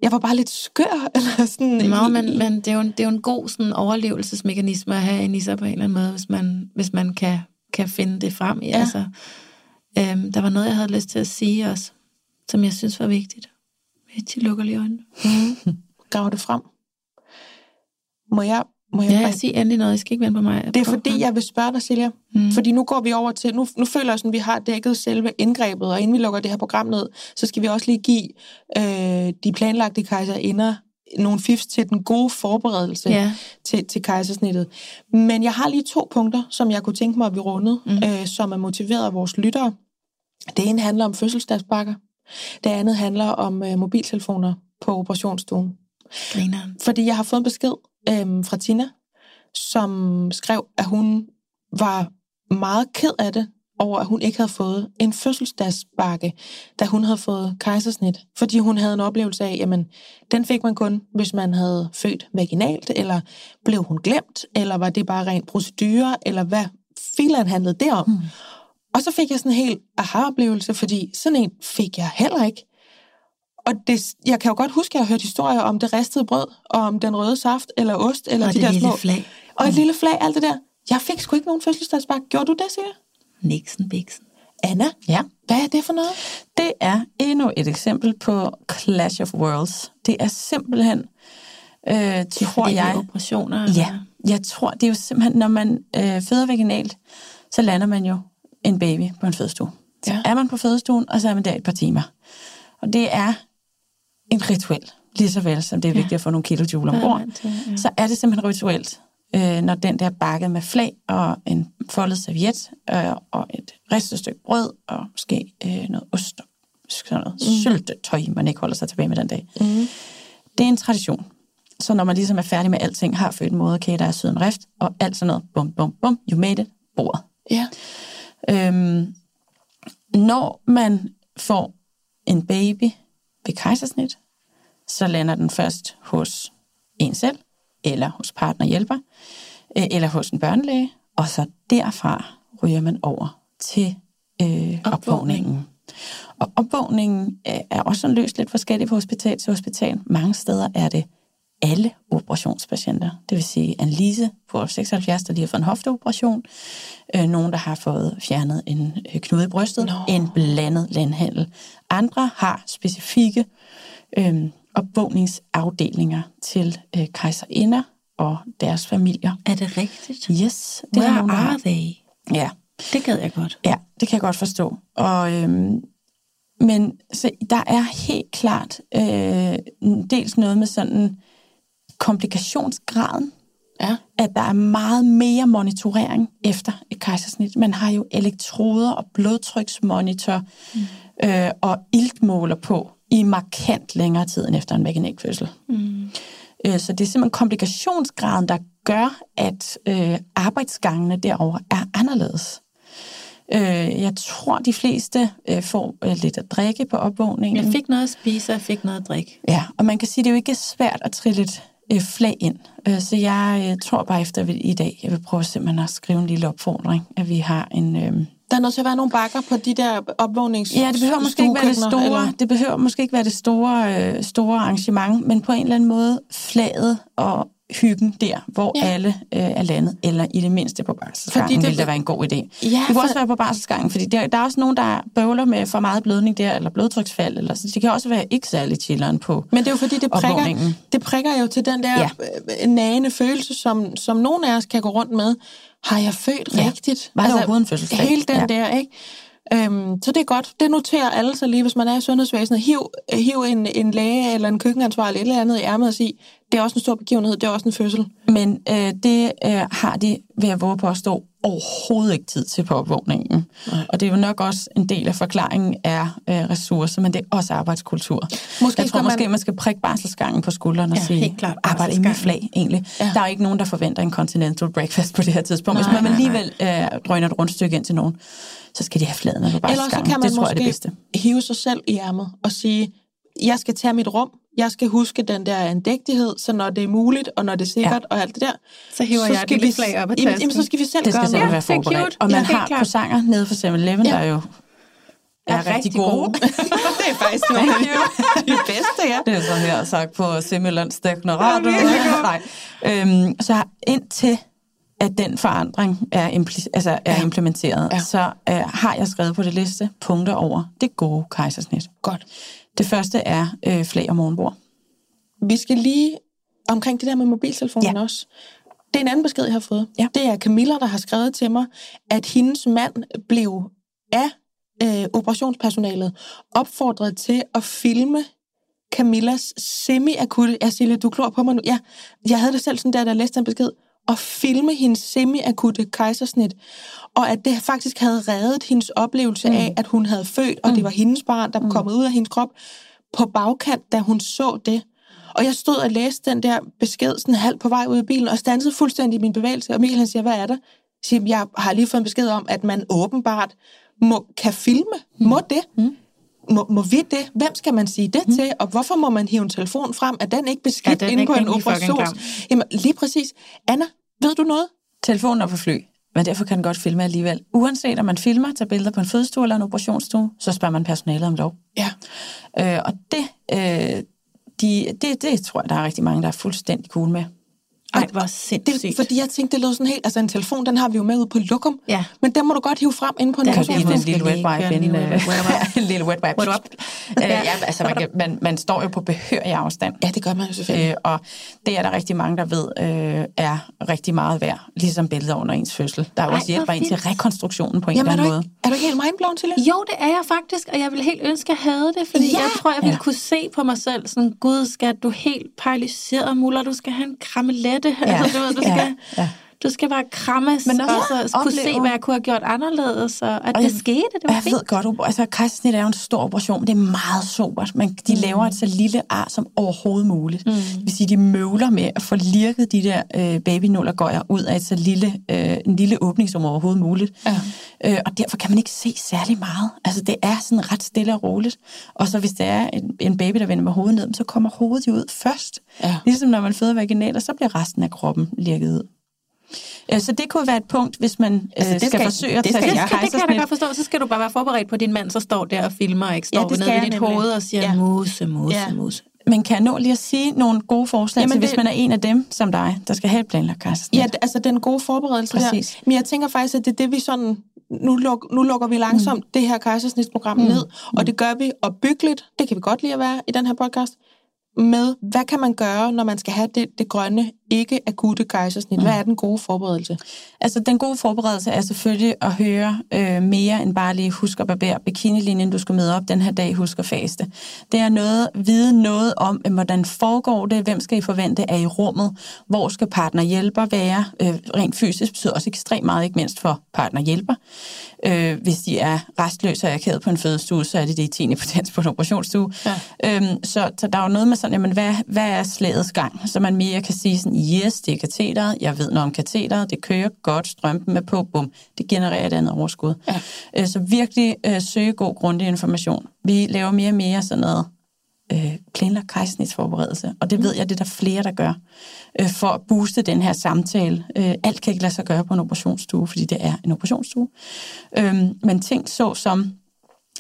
jeg var bare lidt skør, eller sådan. Nå, i- men, men det, er jo en, det er jo en god sådan, overlevelsesmekanisme at have i sig på en eller anden måde, hvis man, hvis man kan, kan finde det frem. Ja. Altså, øhm, der var noget, jeg havde lyst til at sige også, som jeg synes var vigtigt. Jeg lukker lige øjnene. graver det frem. Må jeg, må jeg Ja, bare- sig endelig noget. I skal ikke vente på mig. Det er fordi, jeg vil spørge dig, Silja. Mm. Fordi nu går vi over til, nu, nu føler jeg sådan, at vi har dækket selve indgrebet, og inden vi lukker det her program ned, så skal vi også lige give øh, de planlagte kejserinder nogle fifs til den gode forberedelse Ja. til, til kejsersnittet. Men jeg har lige to punkter, som jeg kunne tænke mig, at vi rundede, mm. øh, som er motiveret af vores lyttere. Det ene handler om fødselsdagsbakker. Det andet handler om øh, mobiltelefoner på operationsstuen. Grineren. Fordi jeg har fået en besked øhm, fra Tina, som skrev, at hun var meget ked af det, over at hun ikke havde fået en fødselsdagsbakke, da hun havde fået kejsersnit. Fordi hun havde en oplevelse af, jamen, den fik man kun, hvis man havde født vaginalt, eller blev hun glemt, eller var det bare rent procedure, eller hvad filan handlede det om. Mm. Og så fik jeg sådan en helt aha-oplevelse, fordi sådan en fik jeg heller ikke. Og det, jeg kan jo godt huske, at jeg har hørt historier om det ristede brød, og om den røde saft, eller ost, eller Og de det der lille små... flag. Og et lille flag, alt det der. Jeg fik sgu ikke nogen fødselsdagsbakke. Gjorde du det, Silja? Nixon Bixen. Anna? Ja. Hvad er det for noget? Det er endnu et eksempel på Clash of Worlds. Det er simpelthen, øh, tror Det er fordi, jeg... er operationer. Ja, jeg tror, det er jo simpelthen, når man øh, føder vaginalt, så lander man jo en baby på en fødestue. Så Ja. er man på fødestuen, og så er man der et par timer. Og det er en rituel, lige så vel som det er vigtigt at få nogle kilojoule ombord. vant til, ja. Så er det simpelthen rituelt, øh, når den der bakket med flag og en foldet serviet øh, og et ristet stykke brød og måske øh, noget ost og sådan noget mm. syltetøj, man ikke holder sig tilbage med den dag. Mm. Det er en tradition. Så når man ligesom er færdig med alting, har født en moderkage, der er syden rift, og alt sådan noget, bum, bum, bum, you made it, bordet. Ja. Øhm, når man får en baby ved kejsersnit, så lander den først hos en selv, eller hos partnerhjælper, øh, eller hos en børnelæge, og så derfra ryger man over til øh, opvågningen. Og opvågningen øh, er også sådan løst lidt forskelligt fra hospital til hospital. Mange steder er det alle operationspatienter. Det vil sige Annelise på 76, der lige har fået en hofteoperation. Øh, nogen, der har fået fjernet en øh, knude i brystet. No. En blandet landhandel. Andre har specifikke øh, opvågningsafdelinger til øh, kejserinder og deres familier. Er det rigtigt? Yes, det er Where har. are they? Ja, Det gad jeg godt. Ja, det kan jeg godt forstå. Og, øhm, men så der er helt klart øh, dels noget med sådan komplikationsgraden, Ja. at der er meget mere monitorering efter et kejsersnit. Man har jo elektroder og blodtryksmonitor mm. øh, og iltmåler på i markant længere tid end efter en vaginalfødsel. Mm. Øh, så det er simpelthen komplikationsgraden, der gør, at øh, arbejdsgangene derover er anderledes. Øh, jeg tror, de fleste øh, får øh, lidt at drikke på opvågningen. Jeg fik noget at spise, og jeg fik noget at drikke. Ja, og man kan sige, at det er jo ikke svært at trille et øh, flag ind. Øh, så jeg øh, tror bare efter i dag, jeg vil prøve simpelthen at skrive en lille opfordring, at vi har en... Øh, Der er nødt til at være nogle bakker på de der opvågnings... Ja, det behøver måske ikke være det store, eller- det behøver måske ikke være det store, øh, store arrangement, men på en eller anden måde flaget og hyggen der, hvor Ja. alle øh, er landet, eller i det mindste på barselsgangen, Fordi det- det vil det være en god idé. Ja, det kunne for- også være på barselsgangen, fordi der, der er også nogen, der bøvler med for meget blødning der, eller blodtryksfald, eller, så det kan også være ikke særlig chilleren på Men det er jo fordi, det prikker, opvågningen. det prikker jo til den der ja. Ja. nagende følelse, som, som nogen af os kan gå rundt med. Har jeg født Ja. rigtigt? Altså, Var det overhovedet en fødselsdag? Hele den Ja. der, ikke? Øhm, så det er godt. Det noterer alle sig lige, hvis man er i sundhedsvæsenet. Hiv, hiv en, en læge eller en køkkenansvarlig eller andet i ærmet og sige, det er også en stor begivenhed, det er også en fødsel. Men øh, det øh, har de, ved at våge på at stå, overhovedet ikke tid til på opvågningen. Nej. Og det er jo nok også en del af forklaringen er øh, ressourcer, men det er også arbejdskultur. Måske jeg tror man... måske, man skal prikke barselsgangen på skulderen og ja, sige, klart, arbejde i mit flag egentlig. Ja. Der er ikke nogen, der forventer en continental breakfast på det her tidspunkt. Nej, Hvis man alligevel øh, drøner et rundstykke ind til nogen, så skal de have fladen på barselsgangen. Eller så kan man det tror måske jeg er det bedste. hive sig selv i ærmet og sige, jeg skal tage mit rum, jeg skal huske den der andægtighed, så når det er muligt, og når det er sikkert, ja. og alt det der, så hiver så jeg et lille flag op af tasken. Jamen, så skal vi selv det skal gøre noget. være forberedt. Og man ja, har croissanter nede for 7-Eleven, ja. der er jo er, er rigtig, rigtig gode. gode. det er faktisk nogle af de bedste, ja. Det er så her sagt på Simmelands Radio. Nej. Øhm, så indtil at den forandring er, impl- altså er ja. implementeret, ja. så øh, har jeg skrevet på det liste punkter over det gode kejsersnit. Godt. Det første er øh, flag og morgenbord. Vi skal lige omkring det der med mobiltelefonen ja. også. Det er en anden besked, jeg har fået. Ja. Det er Camilla, der har skrevet til mig, at hendes mand blev af øh, operationspersonalet opfordret til at filme Camillas semi-akutte... Jeg siger, du klor på mig nu. Ja, jeg havde det selv sådan der, da jeg læste den besked at filme hendes semi-akutte kejsersnit, og at det faktisk havde reddet hendes oplevelse mm. af, at hun havde født, og mm. det var hendes barn, der mm. kommet ud af hendes krop, på bagkant, da hun så det. Og jeg stod og læste den der besked sådan halvt på vej ud af bilen, og stansede fuldstændig i min bevægelse, og Michael han siger, hvad er der? Jeg siger, jeg har lige fået en besked om, at man åbenbart må, kan filme. Mm. Må det? Mm må, må vi det? Hvem skal man sige det mm. til? Og hvorfor må man hive en telefon frem? Er den ikke beskidt ja, inde på en operation? Jamen, lige præcis. Anna, ved du noget? Telefonen er på fly, men derfor kan den godt filme alligevel. Uanset om man filmer, tager billeder på en fødestue eller en operationsstue, så spørger man personalet om lov. Ja. Øh, og det, øh, de, det, det tror jeg, der er rigtig mange, der er fuldstændig cool med. Ej, hvor sindssygt. Det, fordi jeg tænkte, det lød sådan helt... Altså, en telefon, den har vi jo med ude på lokum. Ja. Men den må du godt hive frem ind på en telefon. Kan en lille wet wipe. En, lille wet wipe. ja, altså, man, kan, man, man står jo på behørig afstand. Ja, det gør man jo selvfølgelig. Øh, og det er der rigtig mange, der ved, øh, er rigtig meget værd. Ligesom billeder under ens fødsel. Der er jo også hjælper en til rekonstruktionen på en Jamen, eller anden måde. Er du ikke helt mindblown til det? Jo, det er jeg faktisk. Og jeg vil helt ønske, at jeg havde det. Fordi ja. jeg tror, jeg ville ja. kunne se på mig selv sådan, Gud, skal du helt paralyseret, muller, du skal have en krammelette det. Ja. Altså, du, ved, du skal... Ja. Du skal bare krammes, Men også, og så kunne se, hvad jeg kunne have gjort anderledes, og at og det jeg, skete. Det var jeg fint. ved godt, altså kejsersnit er jo en stor operation, det er meget sobert. Man, de mm. laver et så lille ar som overhovedet muligt. Mm. Det vil sige, de møvler med at få lirket de der øh, babynullergøjer ud af et så lille, øh, en lille åbning som overhovedet muligt. Ja. Øh, og derfor kan man ikke se særlig meget. Altså det er sådan ret stille og roligt. Og så hvis det er en, en baby, der vender med hovedet ned, så kommer hovedet jo ud først. Ja. Ligesom når man føder vaginaler, så bliver resten af kroppen lirket ud. Øh, så det kunne være et punkt, hvis man altså, det skal, skal forsøge at det tage det, det, det kan jeg da godt forstå. Så skal du bare være forberedt på, at din mand så står der og filmer, og ikke står ja, nede i dit nemlig. hoved og siger, ja. muse, muse, ja. muse. Men kan jeg nå lige at sige nogle gode forslag Jamen til, det... hvis man er en af dem, som dig, der skal have et planlagt kejsersnit? Ja, altså den gode forberedelse Præcis. der. Men jeg tænker faktisk, at det er det, vi sådan... Nu, luk, nu lukker vi langsomt mm. det her kejsersnitsprogram mm. ned, og mm. det gør vi opbyggeligt. Det kan vi godt lide at være i den her podcast med, hvad kan man gøre, når man skal have det, det grønne, ikke akutte kejsersnit? Hvad er den gode forberedelse? Altså, den gode forberedelse er selvfølgelig at høre øh, mere end bare lige husk at barbere bikinilinjen, du skal møde op den her dag, husk at faste. Det er noget, vide noget om, hvordan foregår det, hvem skal I forvente er i rummet, hvor skal partner hjælper være, øh, rent fysisk betyder også ekstremt meget, ikke mindst for partner hjælper. Øh, hvis de er restløse og akavet på en fødestue, så er det det i 10. potens på en operationsstue. Ja. Øhm, så, så der er jo noget med sådan, jamen, hvad, hvad er slagets gang? Så man mere kan sige sådan, yes, det er katheteret, jeg ved noget om katheteret, det kører godt, strømpen er på, bum, det genererer et andet overskud. Ja. Øh, så virkelig øh, søge god, grundig information. Vi laver mere og mere sådan noget øh, planlagt kejsnitsforberedelse, og det ved jeg, det er der flere, der gør, øh, for at booste den her samtale. Øh, alt kan ikke lade sig gøre på en operationsstue, fordi det er en operationsstue. Øh, men ting så som,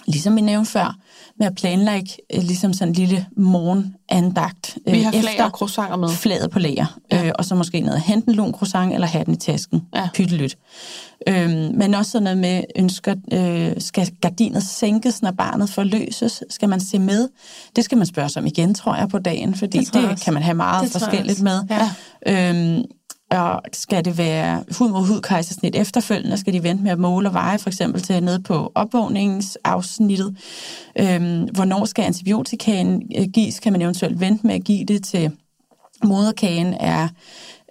ligesom vi nævnte før, med at planlægge øh, ligesom sådan en lille morgenandagt. Øh, Vi har flag og croissanter med. Flaget på lager. Ja. Øh, og så måske noget hente en lun croissant eller have den i tasken. Ja. Pyttelyt. Øhm, men også sådan noget med, ønsker, øh, skal gardinet sænkes, når barnet forløses? Skal man se med? Det skal man spørge sig om igen, tror jeg, på dagen, fordi det, det kan man have meget forskelligt med. Ja. Øhm, og skal det være hud mod hud kejsersnit efterfølgende? Skal de vente med at måle og veje, for eksempel til ned på opvågningsafsnittet? Øhm, hvornår skal antibiotikaen øh, gives? Kan man eventuelt vente med at give det til moderkagen er,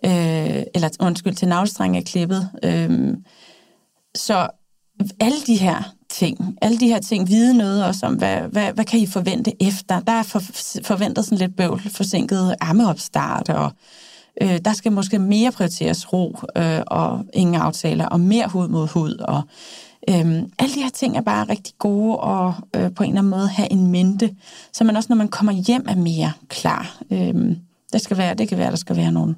øh, eller undskyld, til navlstreng er klippet? Øhm, så alle de her ting, alle de her ting, vide noget også om, hvad, hvad, hvad kan I forvente efter? Der er for, forventet sådan lidt bøvl, forsinket armeopstart, og øh, der skal måske mere prioriteres ro øh, og ingen aftaler, og mere hud mod hud, og øh, alle de her ting er bare rigtig gode og øh, på en eller anden måde have en mente, så man også, når man kommer hjem, er mere klar. Øh, det, skal være, det kan være, der skal være nogle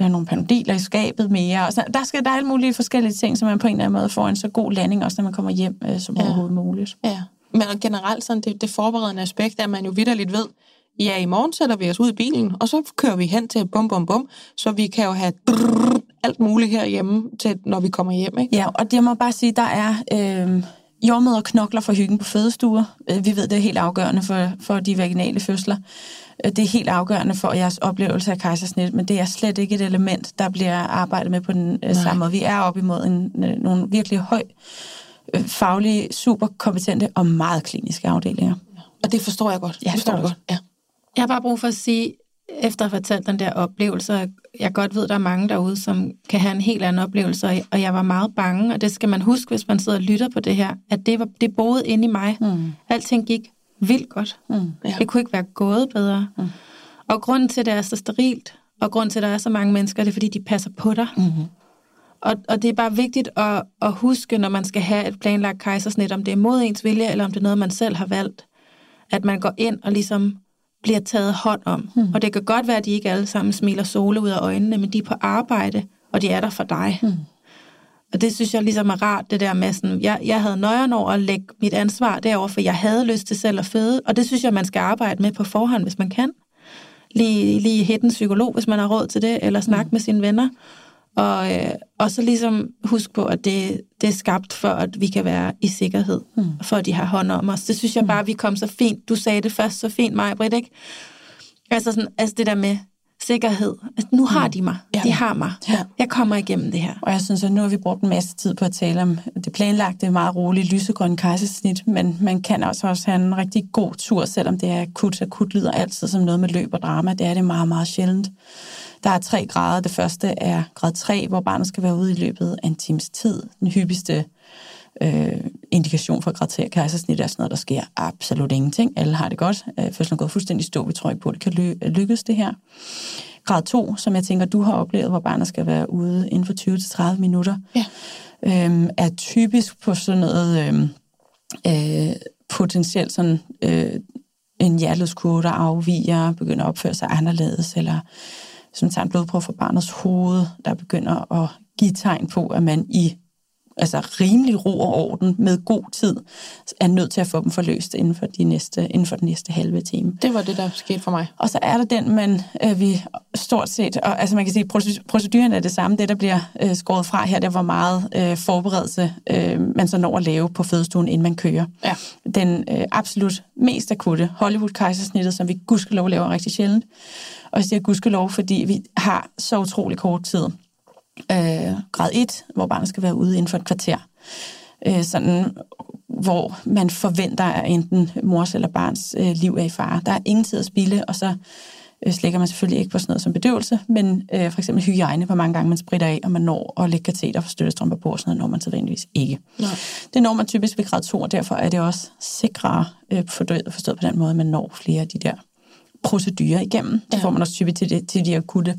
øh, nogle panodiler i skabet mere. Og så, der skal der er alle mulige forskellige ting, så man på en eller anden måde får en så god landing, også når man kommer hjem øh, som ja. overhovedet muligt. Ja, men generelt sådan det, det forberedende aspekt, at man jo vidderligt ved, ja, i morgen sætter vi os ud i bilen, og så kører vi hen til bum, bum, bum, så vi kan jo have drrr, alt muligt herhjemme, til, når vi kommer hjem. Ikke? Ja, og det må bare sige, der er... Øh, jordmøder knokler for hyggen på fødestuer. Øh, vi ved, det er helt afgørende for, for de vaginale fødsler. Øh, det er helt afgørende for jeres oplevelse af kejsersnit, men det er slet ikke et element, der bliver arbejdet med på den øh, Nej. samme måde. Vi er op imod en, nogle virkelig høj faglige, super kompetente og meget kliniske afdelinger. Og det forstår jeg godt. Ja, det forstår jeg godt. Ja. Jeg har bare brug for at sige, efter at have fortalt den der oplevelse, jeg godt ved, der er mange derude, som kan have en helt anden oplevelse, og jeg var meget bange, og det skal man huske, hvis man sidder og lytter på det her, at det, var, det boede inde i mig. Mm. Alting gik vildt godt. Mm. Ja. Det kunne ikke være gået bedre. Mm. Og grunden til, at det er så sterilt, og grunden til, at der er så mange mennesker, det er, fordi de passer på dig. Mm-hmm. Og, og det er bare vigtigt at, at huske, når man skal have et planlagt kejsersnit, om det er mod ens vilje, eller om det er noget, man selv har valgt, at man går ind og ligesom bliver taget hånd om. Mm. Og det kan godt være, at de ikke alle sammen smiler sole ud af øjnene, men de er på arbejde, og de er der for dig. Mm. Og det synes jeg ligesom er rart, det der med sådan, jeg, jeg havde nøjeren over at lægge mit ansvar derover, for jeg havde lyst til selv at føde, og det synes jeg, man skal arbejde med på forhånd, hvis man kan. Lige, lige hætte en psykolog, hvis man har råd til det, eller snakke mm. med sine venner. Og, øh, og så ligesom husk på, at det, det er skabt for, at vi kan være i sikkerhed, mm. for at de har hånd om os. Det synes jeg mm. bare, vi kom så fint. Du sagde det først så fint, mig, Britt, ikke? Altså, sådan, altså det der med sikkerhed. Altså, nu har mm. de mig. Ja. De har mig. Ja. Jeg kommer igennem det her. Og jeg synes, at nu har vi brugt en masse tid på at tale om det planlagte, meget roligt, lysegrønne kejsersnit, men man kan også, også have en rigtig god tur, selvom det er akut. Akut lyder altid som noget med løb og drama. Det er det meget, meget sjældent. Der er tre grader. Det første er grad 3, hvor barnet skal være ude i løbet af en times tid. Den hyppigste øh, indikation for grad 3 kejsersnit er sådan noget, der sker absolut ingenting. Alle har det godt. Øh, fødslen er gået fuldstændig stå. Vi tror ikke på, at det kan ly- lykkes det her. Grad 2, som jeg tænker, du har oplevet, hvor barnet skal være ude inden for 20-30 minutter, ja. øh, er typisk på sådan noget øh, øh, potentielt sådan... Øh, en hjertelødskurve, der afviger, begynder at opføre sig anderledes, eller som tager en blodprøve for barnets hoved, der begynder at give tegn på, at man i altså rimelig ro og orden med god tid, er nødt til at få dem forløst inden for, de næste, inden for den næste halve time. Det var det, der skete for mig. Og så er der den, man øh, vi stort set, og altså man kan sige, proceduren er det samme, det der bliver øh, skåret fra her, det var meget øh, forberedelse, øh, man så når at lave på fødestuen, inden man kører. Ja. Den øh, absolut mest akutte Hollywood-kejsersnittet, som vi gudskelov laver rigtig sjældent, og jeg siger gudskelov, fordi vi har så utrolig kort tid. Øh, grad 1, hvor barnet skal være ude inden for et kvarter. Øh, sådan, hvor man forventer, at enten mors eller barns øh, liv er i fare. Der er ingen tid at spille, og så øh, slækker man selvfølgelig ikke på sådan noget som bedøvelse, men øh, for eksempel hygiejne, hvor mange gange man spritter af, og man når at lægge kateter for støttestrømper på, og sådan noget når man sædvanligvis ikke. Nej. Det når man typisk ved grad 2, og derfor er det også sikrere øh, forstået på den måde, at man når flere af de der procedurer igennem. Det ja. får man også typisk til, de, til de akutte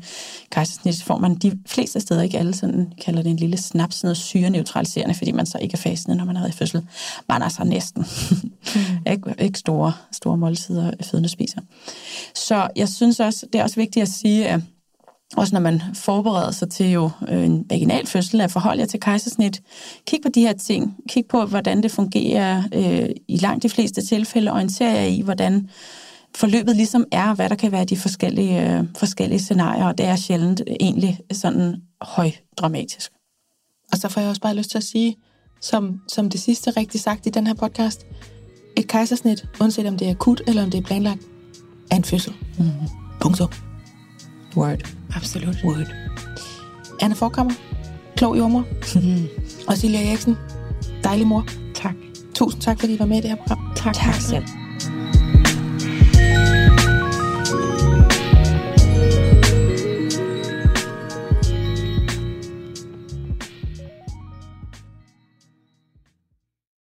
kejsersnit. Så får man de fleste steder ikke alle sådan, kalder det en lille snaps, noget syreneutraliserende, fordi man så ikke er fasende, når man er i fødsel. Man er så næsten. Mm. ikke, ikke store, store måltider, fødende spiser. Så jeg synes også, det er også vigtigt at sige, at også når man forbereder sig til jo øh, en vaginal fødsel, at forholde jer til kejsersnit. Kig på de her ting. Kig på, hvordan det fungerer øh, i langt de fleste tilfælde. Orienter jer i, hvordan forløbet ligesom er, hvad der kan være de forskellige, øh, forskellige scenarier, og det er sjældent egentlig sådan højdramatisk. Og så får jeg også bare lyst til at sige, som, som det sidste rigtig sagt i den her podcast, et kejsersnit, uanset om det er akut eller om det er planlagt, er en fødsel. Mm-hmm. Punktum. Word. Absolut. Word. Anna Forkammer, klog jordmor. og Silja Eriksen, dejlig mor. Tak. Tusind tak, fordi I var med i det her program. Tak. Tak selv.